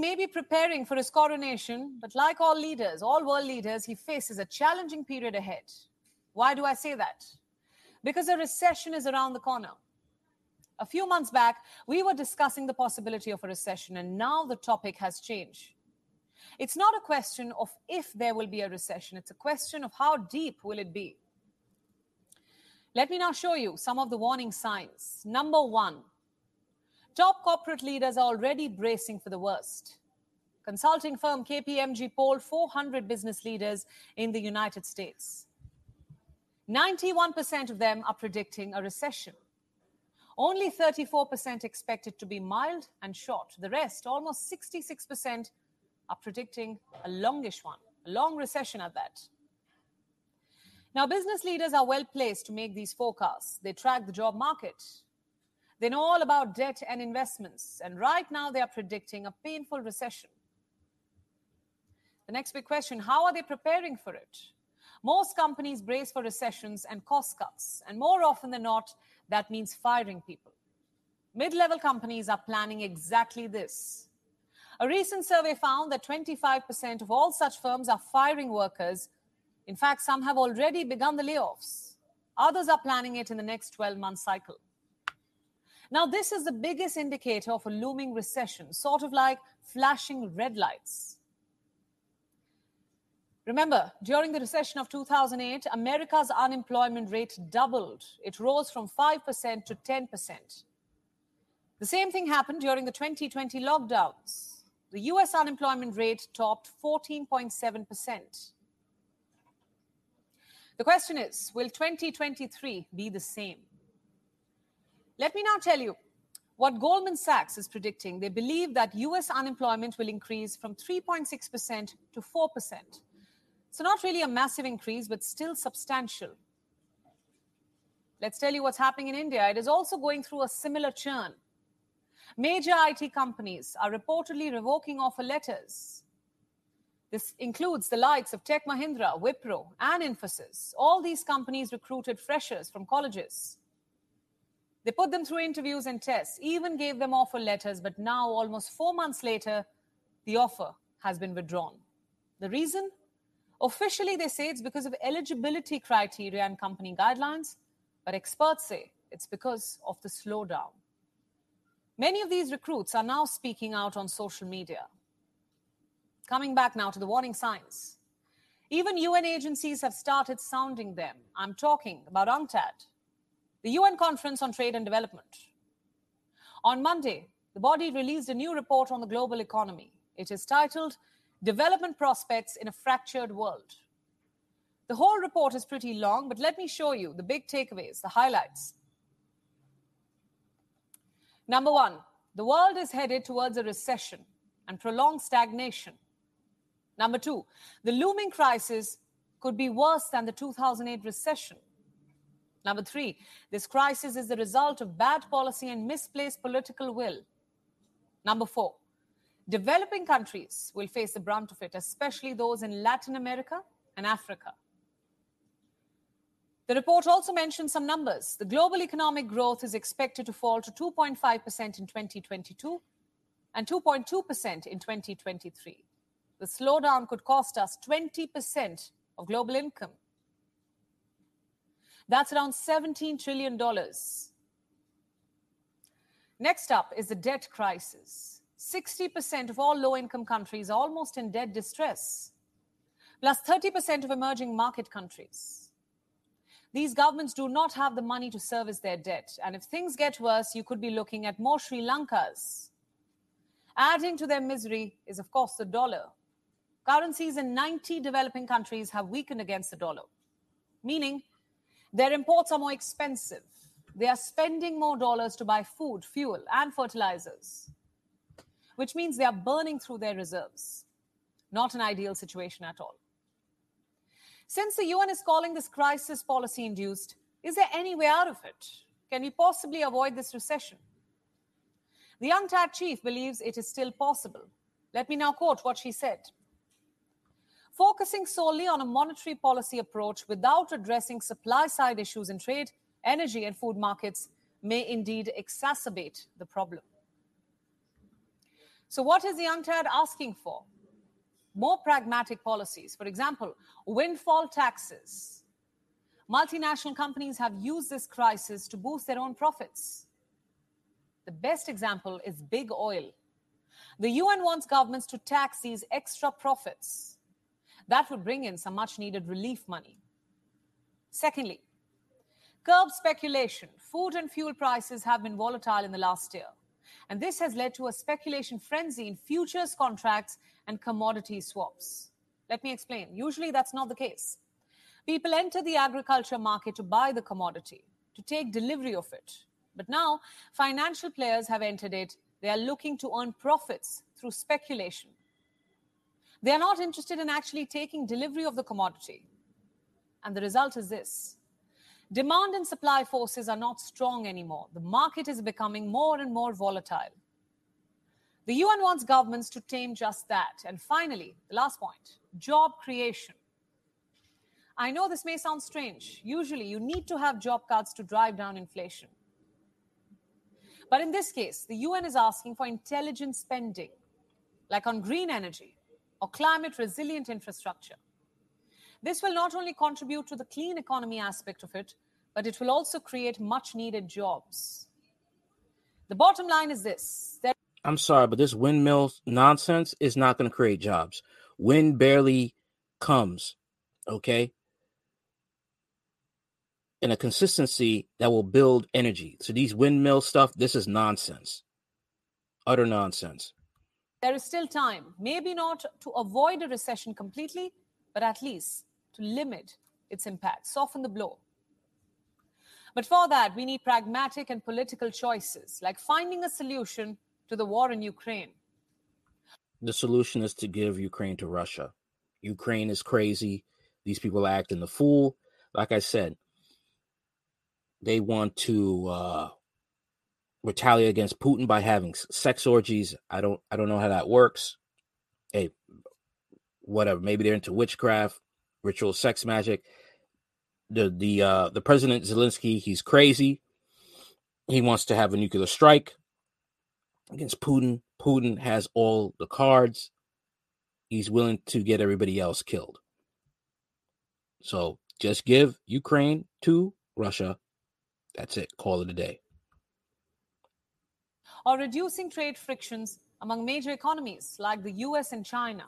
may be preparing for his coronation, but like all leaders, all world leaders, he faces a challenging period ahead. Why do I say that? Because a recession is around the corner. A few months back, we were discussing the possibility of a recession, and now the topic has changed. It's not a question of if there will be a recession, it's a question of how deep will it be. Let me now show you some of the warning signs. Number one, top corporate leaders are already bracing for the worst. Consulting firm KPMG polled 400 business leaders in the United States. 91% of them are predicting a recession. Only 34% expect it to be mild and short. The rest, almost 66%, are predicting a longish one, a long recession at that. Now, business leaders are well placed to make these forecasts. They track the job market. They know all about debt and investments. And right now, they are predicting a painful recession. The next big question how are they preparing for it? Most companies brace for recessions and cost cuts. And more often than not, that means firing people. Mid level companies are planning exactly this. A recent survey found that 25% of all such firms are firing workers. In fact, some have already begun the layoffs. Others are planning it in the next 12 month cycle. Now, this is the biggest indicator of a looming recession, sort of like flashing red lights. Remember, during the recession of 2008, America's unemployment rate doubled. It rose from 5% to 10%. The same thing happened during the 2020 lockdowns. The US unemployment rate topped 14.7%. The question is will 2023 be the same? Let me now tell you what Goldman Sachs is predicting. They believe that US unemployment will increase from 3.6% to 4%. So, not really a massive increase, but still substantial. Let's tell you what's happening in India. It is also going through a similar churn. Major IT companies are reportedly revoking offer letters. This includes the likes of Tech Mahindra, Wipro, and Infosys. All these companies recruited freshers from colleges. They put them through interviews and tests, even gave them offer letters, but now, almost four months later, the offer has been withdrawn. The reason? Officially, they say it's because of eligibility criteria and company guidelines, but experts say it's because of the slowdown. Many of these recruits are now speaking out on social media. Coming back now to the warning signs. Even UN agencies have started sounding them. I'm talking about UNCTAD, the UN Conference on Trade and Development. On Monday, the body released a new report on the global economy. It is titled Development Prospects in a Fractured World. The whole report is pretty long, but let me show you the big takeaways, the highlights. Number one, the world is headed towards a recession and prolonged stagnation. Number two, the looming crisis could be worse than the 2008 recession. Number three, this crisis is the result of bad policy and misplaced political will. Number four, developing countries will face the brunt of it, especially those in Latin America and Africa. The report also mentions some numbers. The global economic growth is expected to fall to 2.5% in 2022 and 2.2% in 2023. The slowdown could cost us 20% of global income. That's around $17 trillion. Next up is the debt crisis. 60% of all low income countries are almost in debt distress, plus 30% of emerging market countries. These governments do not have the money to service their debt. And if things get worse, you could be looking at more Sri Lankas. Adding to their misery is, of course, the dollar. Currencies in 90 developing countries have weakened against the dollar, meaning their imports are more expensive. They are spending more dollars to buy food, fuel, and fertilizers, which means they are burning through their reserves. Not an ideal situation at all. Since the UN is calling this crisis policy induced, is there any way out of it? Can we possibly avoid this recession? The UNCTAD chief believes it is still possible. Let me now quote what she said. Focusing solely on a monetary policy approach without addressing supply side issues in trade, energy, and food markets may indeed exacerbate the problem. So, what is the UNCTAD asking for? More pragmatic policies. For example, windfall taxes. Multinational companies have used this crisis to boost their own profits. The best example is big oil. The UN wants governments to tax these extra profits. That would bring in some much needed relief money. Secondly, curb speculation. Food and fuel prices have been volatile in the last year. And this has led to a speculation frenzy in futures contracts and commodity swaps. Let me explain. Usually, that's not the case. People enter the agriculture market to buy the commodity, to take delivery of it. But now, financial players have entered it. They are looking to earn profits through speculation. They are not interested in actually taking delivery of the commodity. And the result is this Demand and supply forces are not strong anymore. The market is becoming more and more volatile. The UN wants governments to tame just that. And finally, the last point job creation. I know this may sound strange. Usually, you need to have job cuts to drive down inflation. But in this case, the UN is asking for intelligent spending, like on green energy or climate resilient infrastructure. This will not only contribute to the clean economy aspect of it, but it will also create much needed jobs. The bottom line is this. There I'm sorry, but this windmill nonsense is not going to create jobs. Wind barely comes, okay? And a consistency that will build energy. So these windmill stuff, this is nonsense. Utter nonsense. there is still time, maybe not to avoid a recession completely, but at least to limit its impact, soften the blow. But for that, we need pragmatic and political choices, like finding a solution to the war in Ukraine. The solution is to give Ukraine to Russia. Ukraine is crazy. These people are acting the fool. Like I said, they want to uh, retaliate against Putin by having sex orgies. I don't I don't know how that works. Hey, whatever. Maybe they're into witchcraft, ritual sex magic. The the uh the president Zelensky, he's crazy. He wants to have a nuclear strike against Putin. Putin has all the cards. He's willing to get everybody else killed. So just give Ukraine to Russia. That's it. Call it a day. or reducing trade frictions among major economies like the US and China.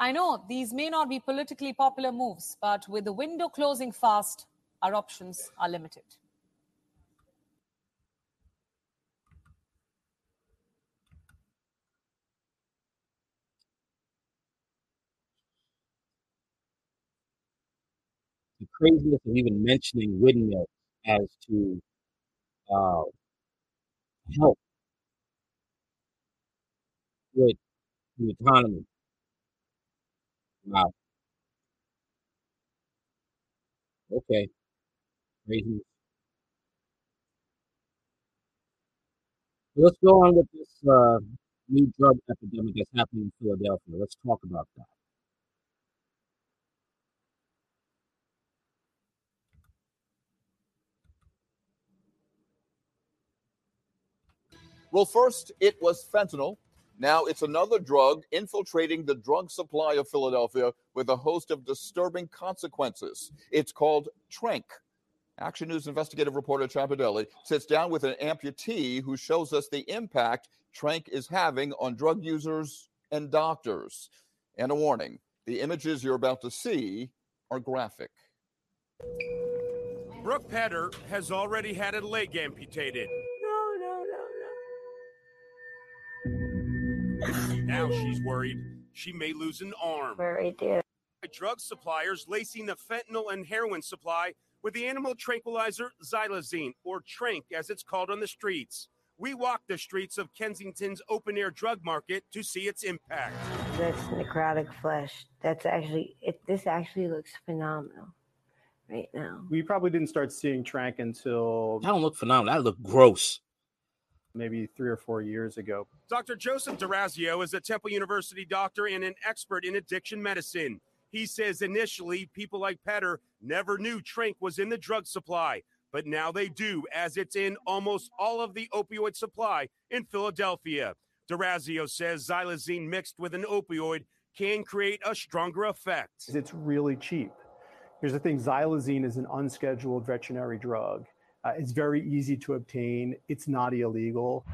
I know these may not be politically popular moves, but with the window closing fast, our options are limited. The craziness of even mentioning windmills as to uh, help with the economy. Wow. Okay. Crazy. Let's go on with this uh, new drug epidemic that's happening in Philadelphia. Let's talk about that. Well, first it was fentanyl. Now it's another drug infiltrating the drug supply of Philadelphia with a host of disturbing consequences. It's called Tranq. Action News investigative reporter Chad Pradelli sits down with an amputee who shows us the impact Tranq is having on drug users and doctors. And a warning the images you're about to see are graphic. Brooke Petter has already had a leg amputated. Now she's worried she may lose an arm. Very dear. Drug suppliers lacing the fentanyl and heroin supply with the animal tranquilizer xylazine, or Tranq as it's called on the streets. We walked the streets of Kensington's open air drug market to see its impact. That's necrotic flesh. That's actually it. This actually looks phenomenal right now. We probably didn't start seeing Tranq until That don't look phenomenal. That look gross. Maybe three or four years ago. Dr. Joseph D'Orazio is a Temple University doctor and an expert in addiction medicine. He says initially people like Petter never knew Tranq was in the drug supply, but now they do, as it's in almost all of the opioid supply in Philadelphia. D'Orazio says xylazine mixed with an opioid can create a stronger effect. It's really cheap. Here's the thing xylazine is an unscheduled veterinary drug. Uh, it's very easy to obtain, it's not illegal.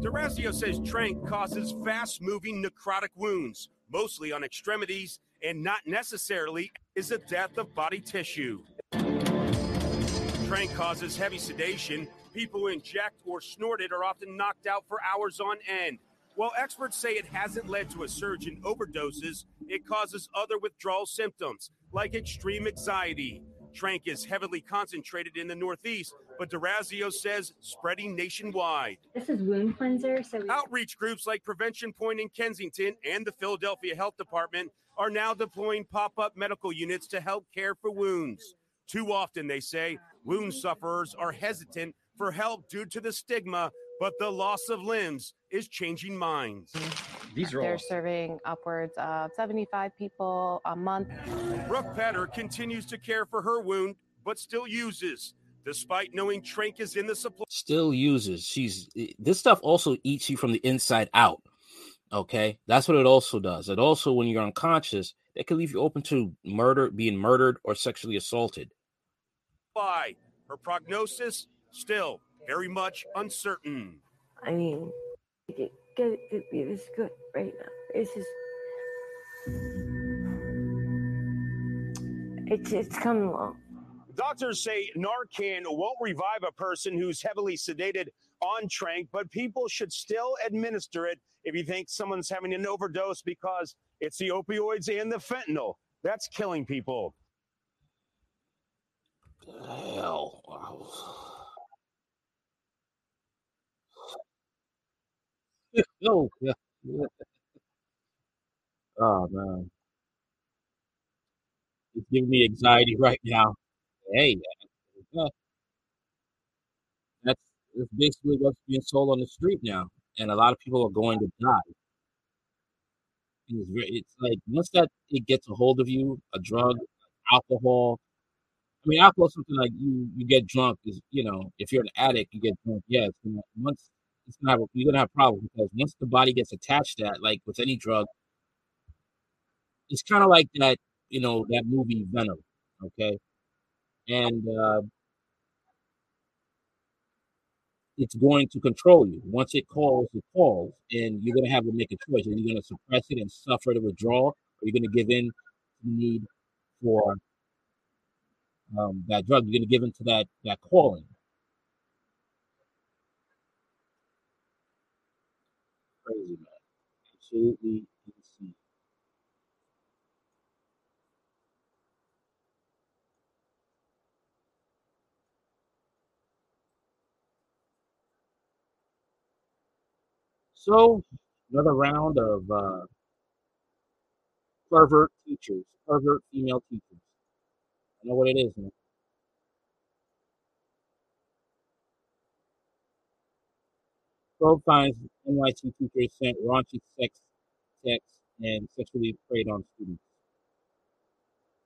D'Orazio says Tranq causes fast moving necrotic wounds, mostly on extremities, and not necessarily is a death of body tissue. Tranq causes heavy sedation. People who inject or snort it are often knocked out for hours on end. While experts say it hasn't led to a surge in overdoses, it causes other withdrawal symptoms like extreme anxiety. Tranq is heavily concentrated in the Northeast, but D'Orazio says spreading nationwide. This is wound cleanser. So we Outreach groups like Prevention Point in Kensington and the Philadelphia Health Department are now deploying pop up medical units to help care for wounds. Too often, they say, wound sufferers are hesitant for help due to the stigma, but the loss of limbs is changing minds. These are They're all serving upwards of 75 people a month. Brooke Petter continues to care for her wound, but still uses, despite knowing Tranq is in the supply. Still uses. She's this stuff also eats you from the inside out. Okay, that's what it also does. It also, when you're unconscious, it can leave you open to murder, being murdered, or sexually assaulted. By her prognosis still very much uncertain. I mean, get, get it to be this good right now. It's just, it's it's coming along. Doctors say Narcan won't revive a person who's heavily sedated on Tranq, but people should still administer it if you think someone's having an overdose because it's the opioids and the fentanyl that's killing people. Hell. no. oh yeah. oh man. It's giving me anxiety right now. Hey, that's that's basically what's being sold on the street now, and a lot of people are going to die. It's, very, it's like once that it gets a hold of you, a drug, alcohol. I mean, alcohol is something like you you get drunk is you know if you're an addict you get drunk. Yeah, once it's a, you're gonna have problems because once the body gets attached to that, like with any drug, it's kind of like that you know that movie Venom. Okay, and uh, it's going to control you. Once it calls, it calls, and you're gonna have to make a choice. Are you gonna suppress it and suffer the withdrawal, or are you gonna give in to the need for um, that drug? You're gonna give in to that that calling. Crazy man, absolutely insane. So another round of uh, pervert teachers, pervert female teachers. I know what it is, man. Probe finds NYC teachers sent raunchy sex texts and sexually preyed on students.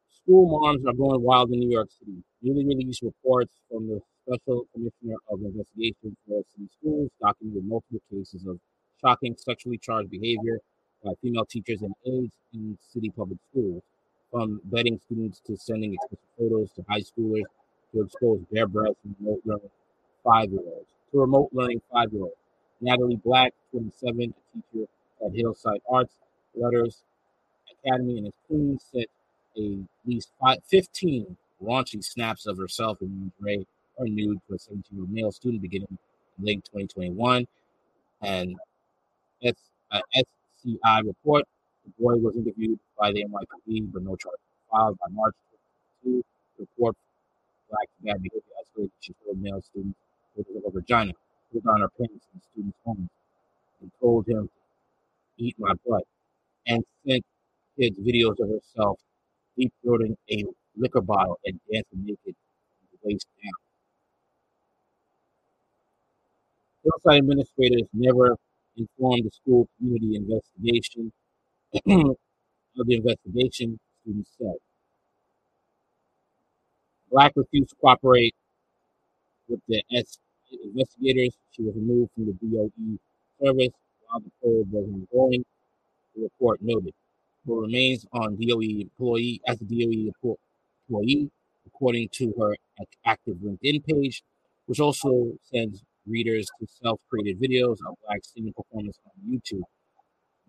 School moms are going wild in New York City. Newly released reports from the Special Commissioner of Investigation for City Schools documented multiple cases of shocking sexually charged behavior by female teachers and aides in city public schools, from bedding students to sending explicit photos to high schoolers to expose bare breasts and remote learning five-year-olds. To remote learning five-year-olds. Natalie Black, 27, a teacher at Hillside Arts, Letters Academy in Queens, sent a, at least five, 15 raunchy snaps of herself in lingerie or nude to a 17 year old male student beginning in late 2021. And S, uh, SCI report the boy was interviewed by the NYPD, but no charges filed by March 2022. Report Black bad behavior escalated. Told male students with a vagina, pulled on her pants in students' homes, and told him to eat my butt, and sent kids videos of herself deep throating a liquor bottle and dancing naked from the waist down. Hillside administrators never informed the school community investigation of the investigation, students said. Black refused to cooperate with the investigators. She was removed from the DOE service while the probe was ongoing, the report noted. Who remains on DOE employee as a DOE employee, according to her active LinkedIn page, which also sends readers to self-created videos of Black singing performance on YouTube.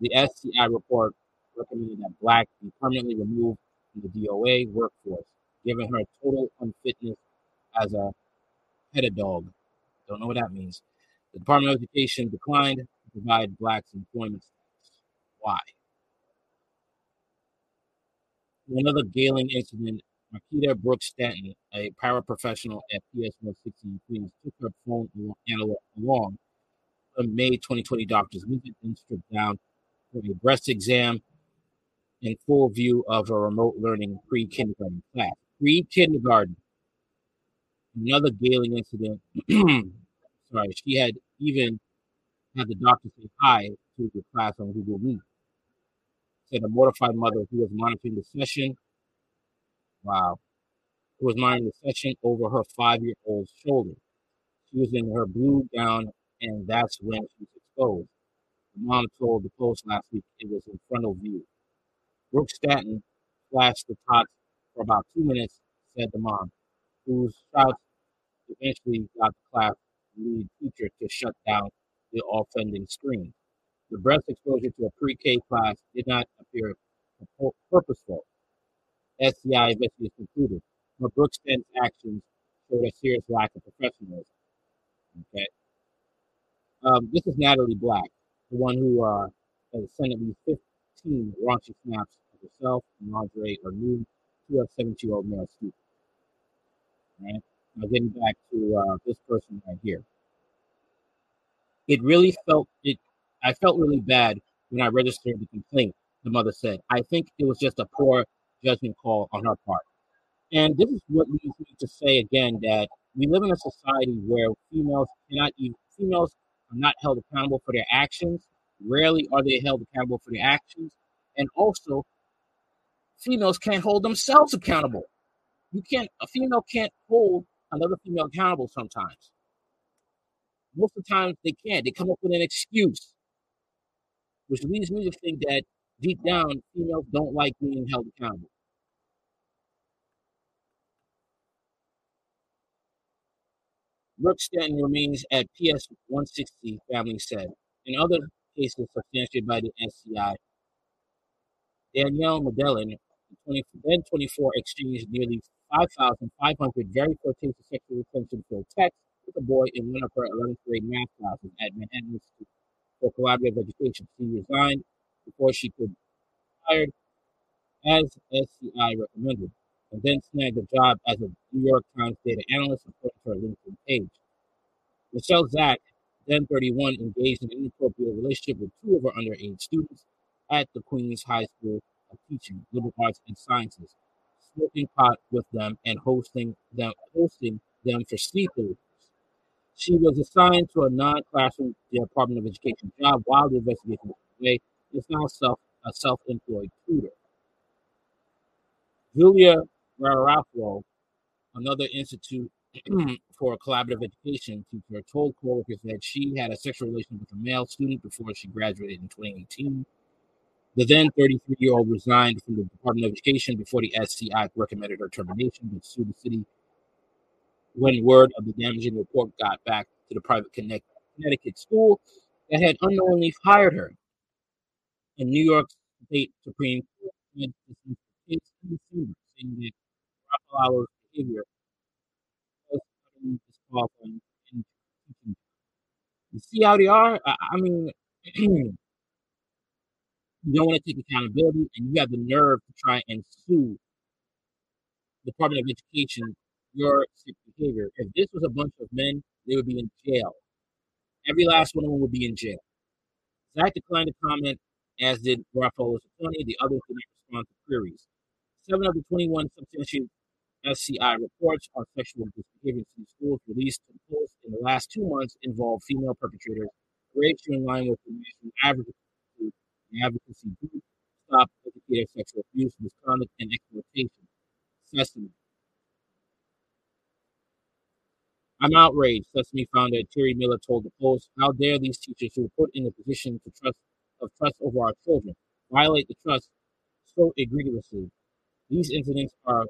The SCI report recommended that Black be permanently removed from the DOA workforce, giving her total unfitness as a pedagogue. Don't know what that means. The Department of Education declined to provide Black's employment. Why? Another Galen incident, Marquita Brooks Stanton, a paraprofessional at PS 160 in Queens, took her phone analog along a May 2020 doctor's visit and stripped down for a breast exam in full view of a remote learning pre kindergarten class. Pre kindergarten. Another Galen incident. sorry, she had even had the doctor say hi to the class on Google Meet. Said a mortified mother who was monitoring the session. Wow. Who was monitoring the session over her five year old's shoulder. She was in her blue gown, and that's when she was exposed. The mom told the Post last week it was in frontal view. Brooke Stanton flashed the tots for about two minutes, said the mom, whose shouts eventually got the class lead teacher to shut down the offending screen. The breast exposure to a pre-K class did not appear purposeful. SCI investigators concluded, but Brooks actions showed a serious lack of professionalism. Okay. Um, this is Natalie Black, the one who uh, has sent at least 15 raunchy snaps of herself and lingerie or nude to a 17 year old male student. Now, getting back to uh, this person right here. It really felt it. I felt really bad when I registered the complaint. The mother said, "I think it was just a poor judgment call on her part." And this is what leads me to say again that we live in a society where females cannot even females are not held accountable for their actions. Rarely are they held accountable for their actions, and also females can't hold themselves accountable. You can't a female can't hold another female accountable sometimes. Most of the time they can't. They come up with an excuse. Which leads me to think that deep down, females don't like being held accountable. Brooks Stenton remains at PS 160, family said. In other cases substantiated by the SCI, Danielle Medellin, then 24, exchanged nearly 5,500 very flirtatious sexual attention for texts with a boy in one of her 11th grade math classes at Manhattan Institute for Collaborative Education. She resigned before she could be hired as SCI recommended, and then snagged a job as a New York Times data analyst according to her LinkedIn page. Michelle Zach, then 31, engaged in an inappropriate relationship with two of her underage students at the Queens High School of Teaching, Liberal Arts and Sciences, smoking pot with them and hosting them hosting them for sleepovers. She was assigned to a non-classroom Department of Education job while the investigation was underway. Is now self a self-employed tutor. Julia Garofalo, another institute for collaborative education teacher, told coworkers that she had a sexual relation with a male student before she graduated in 2018. The then 33 year old resigned from the Department of Education before the SCI recommended her termination, but sued the city when word of the damaging report got back to the private Connecticut school that had unknowingly fired her. And New York State Supreme Court in behavior was. You see how they are? I, I mean, you don't want to take accountability, and you have the nerve to try and sue the Department of Education your sick behavior. If this was a bunch of men, they would be in jail. Every last one of them would be in jail. Zach declined to comment, as did Garofalo's attorney. The others did not respond to queries. Seven of the 21 substantiated SCI reports on sexual misbehavior in schools released in the last two months involve female perpetrators, ratio in line with the national average advocacy group Stop Educator Sexual Abuse, Misconduct, and Exploitation. Sesame. I'm outraged, Sesame founder Terry Miller told the Post. How dare these teachers who are put in a position to trust of trust over our children violate the trust so egregiously? These incidents are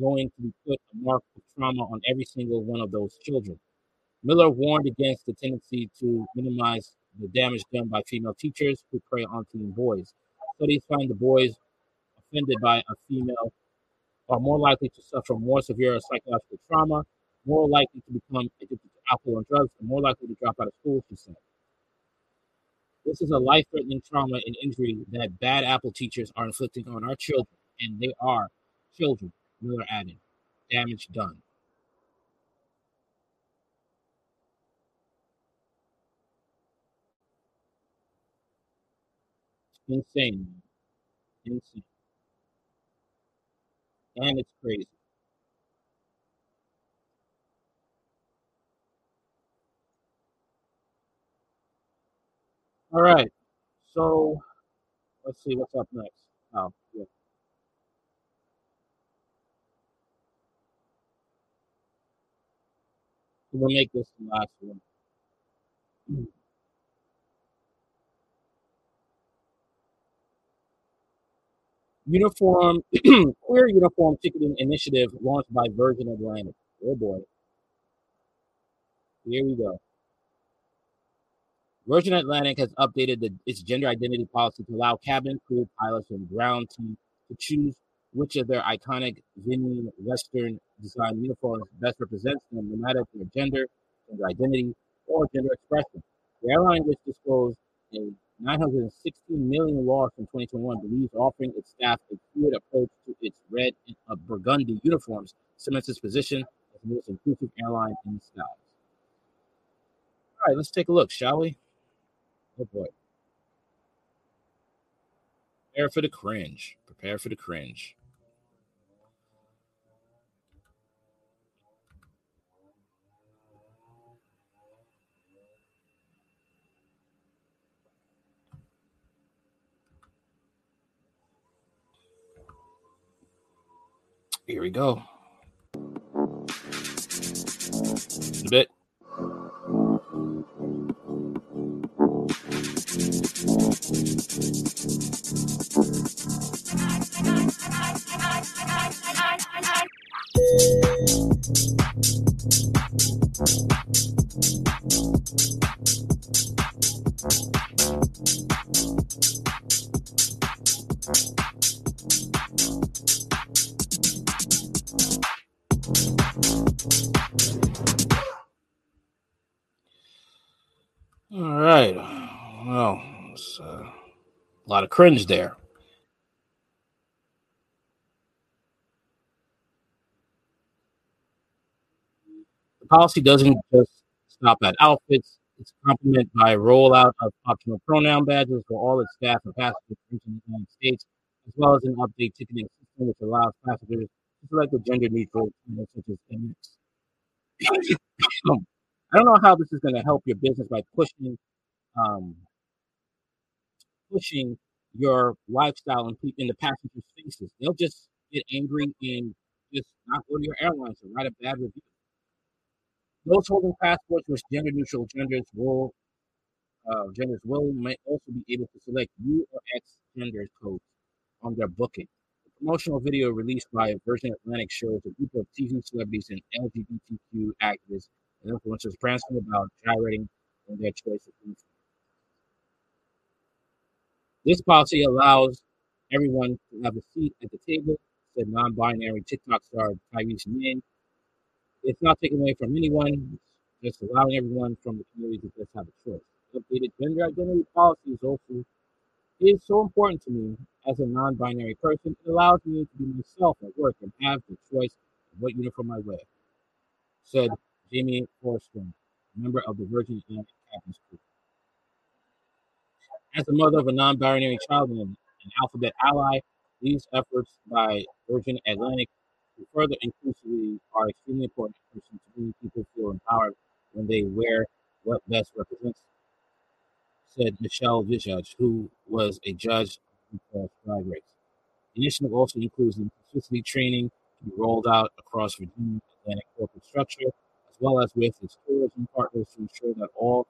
going to put a mark of trauma on every single one of those children. Miller warned against the tendency to minimize the damage done by female teachers who prey on teen boys. Studies find the boys offended by a female are more likely to suffer more severe psychological trauma, more likely to become addicted to alcohol and drugs, and more likely to drop out of school, she said. This is a life threatening trauma and injury that bad apple teachers are inflicting on our children, and they are children, Miller added. Damage done. Insane. Insane. And it's crazy. All right. So let's see what's up next. Oh, yeah. We'll make this the last one. Uniform queer uniform ticketing initiative launched by Virgin Atlantic. Oh boy. Here we go. Virgin Atlantic has updated the, its gender identity policy to allow cabin crew, pilots, and ground team to choose which of their iconic Vivienne Westwood design uniforms best represents them, no matter their gender, gender identity, or gender expression. The airline, which disclosed a 916 million loss in 2021, believes offering its staff a fluid approach to its red and uh, burgundy uniforms cements its position as the most inclusive airline in the skies. All right, let's take a look, shall we? Oh boy. Prepare for the cringe. Prepare for the cringe. Here we go. Cringe there. The policy doesn't just stop at outfits. It's complemented by a rollout of optional pronoun badges for all its staff and passengers in the United States, as well as an update ticketing system which allows passengers to select a gender neutral channel such as MX. I don't know how this is going to help your business by pushing um, pushing your lifestyle and pe- in the passengers' faces. They'll just get angry and just not go to your airlines and write a bad review. Those holding passports with gender neutral genders will uh, genders will may also be able to select U or X gender codes on their booking. The promotional video released by Virgin Atlantic shows a group of TV celebrities and LGBTQ activists and influencers prancing about gyrating in their choice of. This policy allows everyone to have a seat at the table, said non binary TikTok star Tyrese Min. It's not taken away from anyone, it's just allowing everyone from the community to just have a choice. Updated gender identity policy is also is so important to me as a non binary person. It allows me to be myself at work and have the choice of what uniform I wear, said Jamie Forston, member of the Virgin Atlantic Captain's Crew. As the mother of a non-binary child and an alphabet ally, these efforts by Virgin Atlantic to further inclusivity are extremely important in to many people feel empowered when they wear what best represents, said Michelle Visage, who was a judge of Drag Race. The initiative also includes inclusivity training to be rolled out across Virginia Atlantic corporate structure, as well as with its tourism partners to ensure that all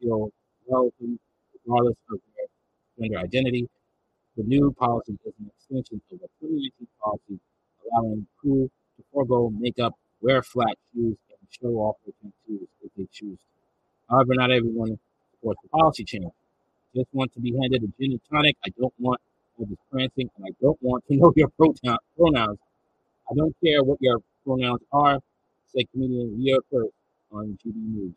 feel welcome regardless of their gender identity. The new policy is an extension of the 2019 policy, allowing crew to forego makeup, wear flat shoes, and show off their tattoos if they choose to. However, not everyone supports the policy change. Just want to be handed a gin and tonic. I don't want all this prancing, and I don't want to know your pronoun- pronouns. I don't care what your pronouns are, said comedian Leo Kearse on GB News.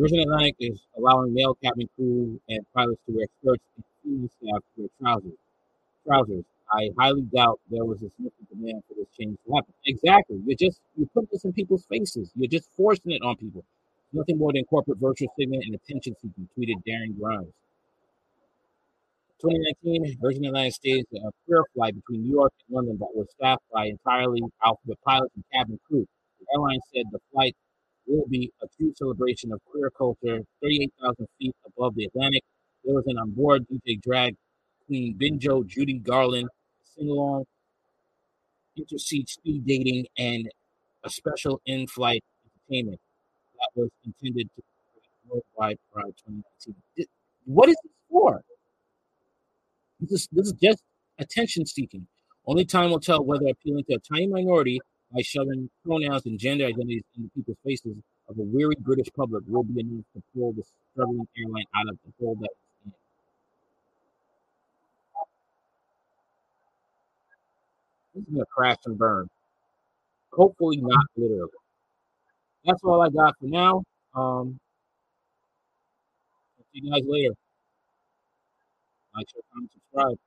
Virgin Atlantic is allowing male cabin crew and pilots to wear skirts and female staff to wear trousers. Trousers. I highly doubt there was a significant demand for this change to happen. Exactly. You're just you put this in people's faces. You're just forcing it on people. Nothing more than corporate virtual signaling and attention seeking, tweeted Darren Grimes. 2019, Virgin Atlantic staged a career flight between New York and London that was staffed by entirely alphabet pilots and cabin crew. The airline said the flight will be a true celebration of queer culture, 38,000 feet above the Atlantic. There was an onboard DJ drag queen Binjo, Judy Garland, sing along, interseat speed dating, and a special in flight entertainment that was intended to worldwide Pride 2019. What is this for? This is, this is just attention seeking. Only time will tell whether appealing to a tiny minority by shoving pronouns and gender identities into people's faces of a weary British public will be enough to pull the struggling airline out of the hole that in. This is gonna crash and burn. Hopefully not literally. That's all I got for now. Um, see you guys later. Like, share, comment, subscribe.